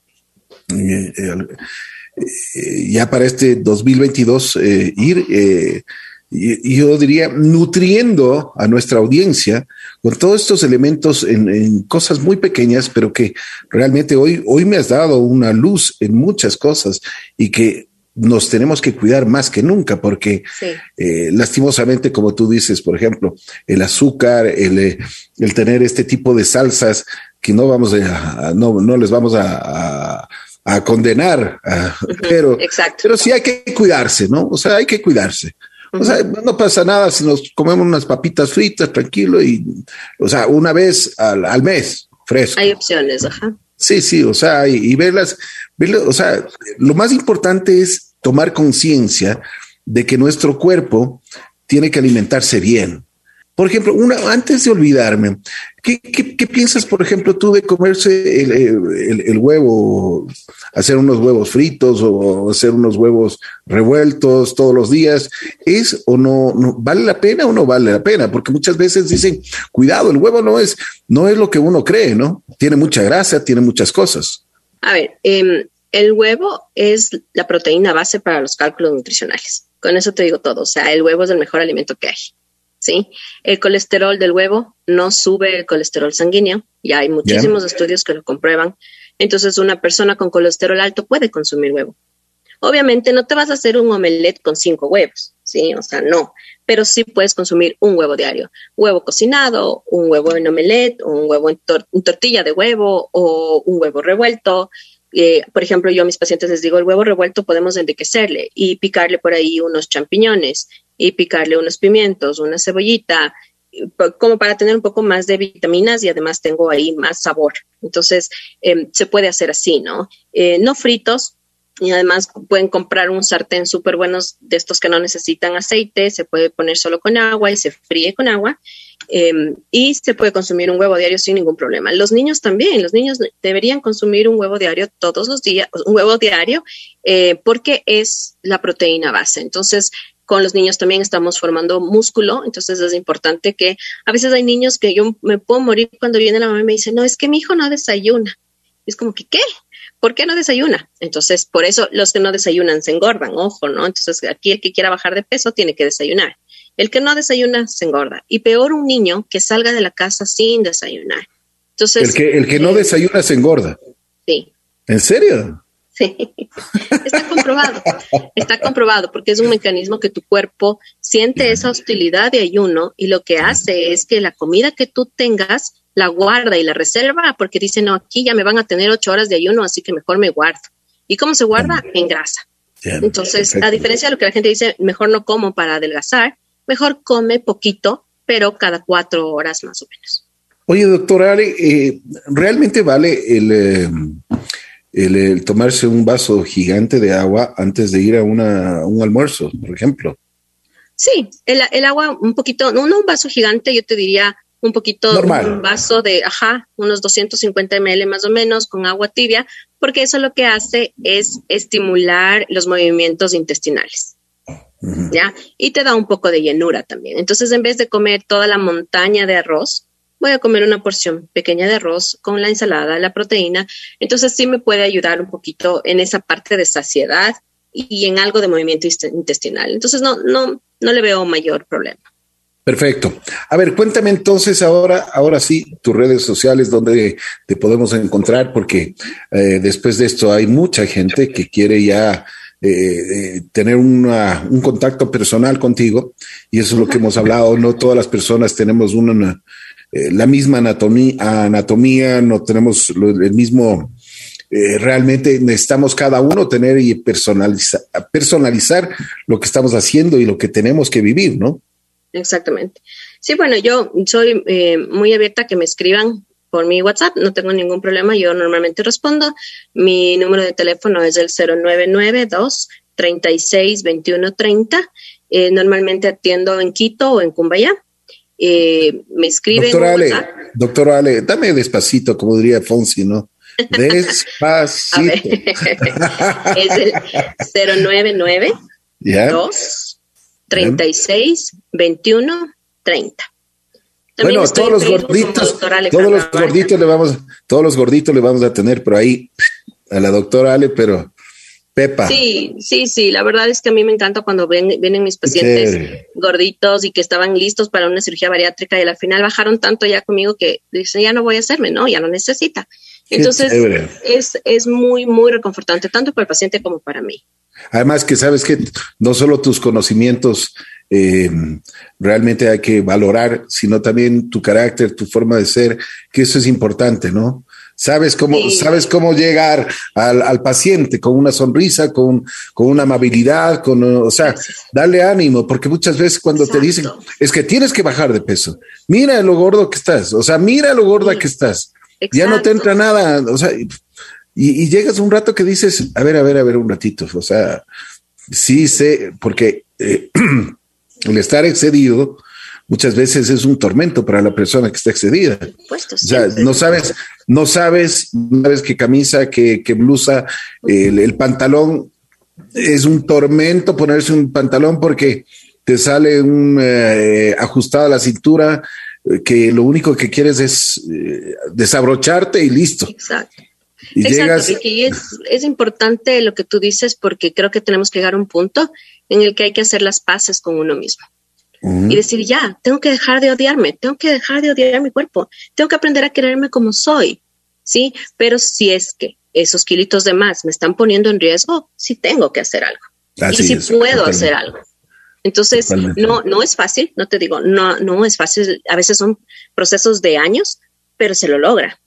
S2: eh, eh, ya para este 2022 eh, ir, yo diría, nutriendo a nuestra audiencia con todos estos elementos en, en, cosas muy pequeñas, pero que realmente hoy, hoy me has dado una luz en muchas cosas y que nos tenemos que cuidar más que nunca porque eh, lastimosamente, como tú dices, por ejemplo, el azúcar, el, eh, el, tener este tipo de salsas que no vamos a, no, no les vamos a, a, condenar, pero, pero sí hay que cuidarse, ¿no? O sea, hay que cuidarse. O sea, no pasa nada si nos comemos unas papitas fritas, tranquilo, y, o sea, una vez al, al mes, fresco.
S3: Hay opciones, ajá.
S2: Sí, sí, o sea, y, verlas, verlas, o sea, lo más importante es tomar conciencia de que nuestro cuerpo tiene que alimentarse bien. Por ejemplo, una, antes de olvidarme, ¿qué, piensas, por ejemplo, tú de comerse el, huevo, hacer unos huevos fritos o hacer unos huevos revueltos todos los días? ¿Es o no, vale la pena o no vale la pena? Porque muchas veces dicen, cuidado, el huevo no es, no es lo que uno cree, ¿no? Tiene mucha grasa, tiene muchas cosas.
S3: A ver, em, el huevo es la proteína base para los cálculos nutricionales. Con eso te digo todo. O sea, el huevo es el mejor alimento que hay. ¿sí? El colesterol del huevo no sube el colesterol sanguíneo, ya hay muchísimos estudios que lo comprueban. Entonces, una persona con colesterol alto puede consumir huevo. Obviamente no te vas a hacer un omelette con cinco huevos, ¿sí? O sea, no, pero sí puedes consumir un huevo diario. Huevo cocinado, un huevo en omelette, un huevo en, tortilla de huevo o un huevo revuelto. Eh, por ejemplo, yo a mis pacientes les digo, el huevo revuelto podemos enriquecerle y picarle por ahí unos champiñones y picarle unos pimientos, una cebollita, como para tener un poco más de vitaminas y además tengo ahí más sabor. Entonces, em, se puede hacer así, ¿no? Eh, no fritos. Y además pueden comprar un sartén súper buenos de estos que no necesitan aceite, se puede poner solo con agua y se fríe con agua. Em, y se puede consumir un huevo diario sin ningún problema. Los niños también, los niños deberían consumir un huevo diario todos los días, un huevo diario, eh, porque es la proteína base. Entonces, con los niños también estamos formando músculo, entonces es importante que a veces hay niños que yo me puedo morir cuando viene la mamá y me dice, no, es que mi hijo no desayuna. es como que, ¿qué? ¿Por qué no desayuna? Entonces, por eso los que no desayunan se engordan, ojo, ¿no? Entonces, aquí el que quiera bajar de peso tiene que desayunar. El que no desayuna se engorda. Y peor un niño que salga de la casa sin desayunar. Entonces,
S2: el que, el que no eh, desayuna se engorda.
S3: Sí.
S2: ¿En serio?
S3: Sí, *laughs* está comprobado, está comprobado porque es un mecanismo que tu cuerpo siente esa hostilidad de ayuno y lo que hace es que la comida que tú tengas la guarda y la reserva porque dice, no, aquí ya me van a tener ocho horas de ayuno, así que mejor me guardo. ¿Y cómo se guarda? En grasa. Entonces, a diferencia de lo que la gente dice, mejor no como para adelgazar, mejor come poquito, pero cada cuatro horas más o menos.
S2: Oye, doctora eh, ¿realmente vale el... Eh, el, tomarse un vaso gigante de agua antes de ir a una, un almuerzo, por ejemplo.
S3: Sí, el, el, agua un poquito, no, un vaso gigante, yo te diría un poquito,
S2: Normal.
S3: un vaso de, ajá, unos 250 ml más o menos con agua tibia, porque eso lo que hace es estimular los movimientos intestinales. ¿Ya? Y te da un poco de llenura también. Entonces, en vez de comer toda la montaña de arroz, voy a comer una porción pequeña de arroz con la ensalada, la proteína. Entonces sí me puede ayudar un poquito en esa parte de saciedad y en algo de movimiento intestinal. Entonces no, no, no le veo mayor problema.
S2: Perfecto. A ver, cuéntame entonces ahora, ahora sí, tus redes sociales donde te podemos encontrar, porque eh, después de esto hay mucha gente que quiere ya eh, eh, tener una, un contacto personal contigo y eso es lo que hemos hablado. No todas las personas tenemos una, eh, la misma anatomía, anatomía, no tenemos el mismo, eh, realmente necesitamos cada uno tener y personalizar, personalizar lo que estamos haciendo y lo que tenemos que vivir, ¿no?
S3: Exactamente. Sí, bueno, yo soy eh, muy abierta a que me escriban por mi WhatsApp, no tengo ningún problema, yo normalmente respondo. Mi número de teléfono es el 0992 36 21 30. normalmente atiendo en Quito o en Cumbayá. Eh, me escribe.
S2: Doctor Ale, Ale, dame despacito, como diría Fonsi, ¿no? *laughs* Despacito. *laughs*
S3: es el 099 2 36 21 30.
S2: Bueno, todos los gorditos, todos los gorditos le vamos, todos los gorditos le vamos a tener por ahí a la doctora Ale, pero Pepa.
S3: Sí, sí, sí. La verdad es que a mí me encanta cuando ven, vienen mis pacientes gorditos y que estaban listos para una cirugía bariátrica y al final bajaron tanto ya conmigo que dicen, ya no voy a hacerme, ¿no? Ya no necesita. Entonces, es, es muy, muy reconfortante, tanto para el paciente como para mí.
S2: Además que sabes que no solo tus conocimientos eh, realmente hay que valorar, sino también tu carácter, tu forma de ser, que eso es importante, ¿no? Sabes cómo, sabes cómo llegar al, paciente con una sonrisa, con, con, una amabilidad, con, o sea, darle ánimo, porque muchas veces cuando te dicen, es que tienes que bajar de peso, mira lo gordo que estás, o sea, mira lo gorda que estás, ya no te entra nada, o sea, y, y, llegas un rato que dices, a ver, a ver, a ver, un ratito, o sea, sí sé, porque eh, *clears throat* el estar excedido muchas veces es un tormento para la persona que está excedida. o sea, no sabes, no sabes, no sabes qué camisa, qué, blusa, el, pantalón es un tormento ponerse un pantalón porque te sale un eh, ajustado a la cintura eh, que lo único que quieres es eh, desabrocharte y listo.
S3: Exacto. Y Exacto, y es, es importante lo que tú dices porque creo que tenemos que llegar a un punto en el que hay que hacer las paces con uno mismo y decir, ya, tengo que dejar de odiarme, tengo que dejar de odiar mi cuerpo, tengo que aprender a quererme como soy, ¿sí? Pero si es que esos kilitos de más me están poniendo en riesgo, sí tengo que hacer algo. y sí puedo hacer algo. Entonces, no, no es fácil, no te digo, no, no es fácil, a veces son procesos de años, pero se lo logra.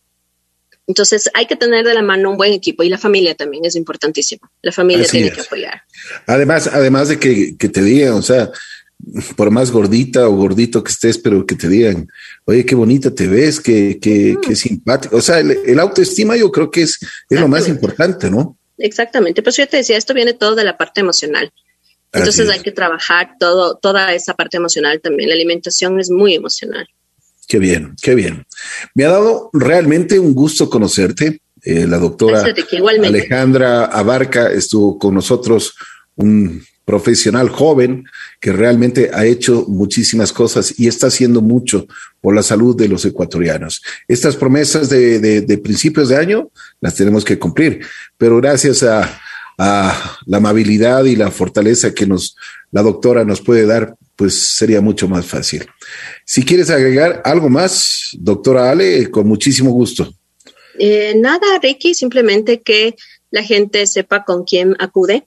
S3: Entonces hay que tener de la mano un buen equipo y la familia también es importantísimo. La familia tiene que apoyar.
S2: Además, además de que, que te digan, o sea, por más gordita o gordito que estés, pero que te digan, oye, qué bonita te ves, qué, qué, qué simpático. O sea, el, autoestima yo creo que es, es lo más importante, ¿no?
S3: Exactamente. Pues yo te decía, esto viene todo de la parte emocional. Entonces hay que trabajar todo, toda esa parte emocional también. La alimentación es muy emocional.
S2: Qué bien, qué bien. Me ha dado realmente un gusto conocerte. Eh, la doctora Alejandra Abarca estuvo con nosotros un profesional joven que realmente ha hecho muchísimas cosas y está haciendo mucho por la salud de los ecuatorianos. Estas promesas de, principios de año las tenemos que cumplir, pero gracias a, la amabilidad y la fortaleza que nos la doctora nos puede dar, pues sería mucho más fácil. Si quieres agregar algo más, doctora Ale, con muchísimo gusto.
S3: Eh, nada, Ricky, simplemente que la gente sepa con quién acude,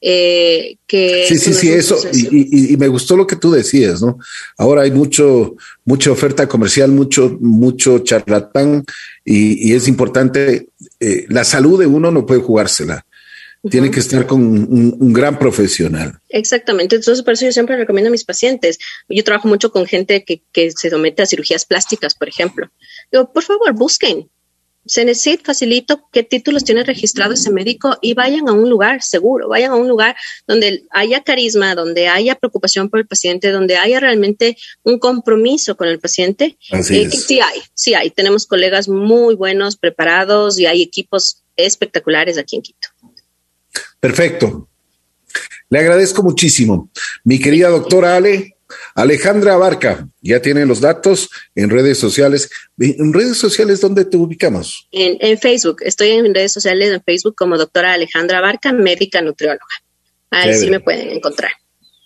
S3: eh, que
S2: sí, sí, sí, eso. Y, me gustó lo que tú decías, ¿no? Ahora hay mucho, mucha oferta comercial, mucho, mucho charlatán y, es importante, eh, la salud de uno no puede jugársela. Tiene que estar con un, gran profesional.
S3: Exactamente. Entonces, por eso yo siempre recomiendo a mis pacientes. Yo trabajo mucho con gente que, que se somete a cirugías plásticas, por ejemplo. Digo, por favor, busquen, Cenecit facilito qué títulos tiene registrado ese médico y vayan a un lugar seguro, vayan a un lugar donde haya carisma, donde haya preocupación por el paciente, donde haya realmente un compromiso con el paciente.
S2: Así eh,
S3: Sí hay, sí hay. Tenemos colegas muy buenos, preparados y hay equipos espectaculares aquí en Quito.
S2: Perfecto. Le agradezco muchísimo. Mi querida doctora Ale, Alejandra Abarca, ya tiene los datos en redes sociales. ¿En redes sociales dónde te ubicamos?
S3: En, Facebook. Estoy en redes sociales, en Facebook como doctora Alejandra Abarca, médica nutrióloga. Ahí sí me pueden encontrar.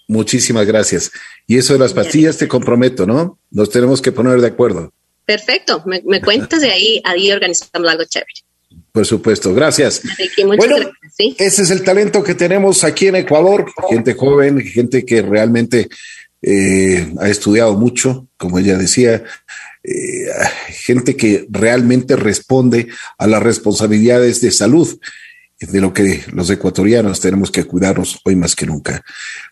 S2: Muchísimas gracias. Y eso de las pastillas te comprometo, ¿no? Nos tenemos que poner de acuerdo.
S3: Perfecto. Me, cuentas de ahí, ahí organizamos algo chévere.
S2: Por supuesto, gracias. bueno, ese es el talento que tenemos aquí en Ecuador, gente joven, gente que realmente eh, ha estudiado mucho, como ella decía, eh, gente que realmente responde a las responsabilidades de salud de lo que los ecuatorianos tenemos que cuidarnos hoy más que nunca.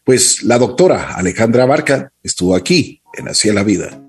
S2: Pues la doctora Alejandra Barca estuvo aquí en Hacia la Vida.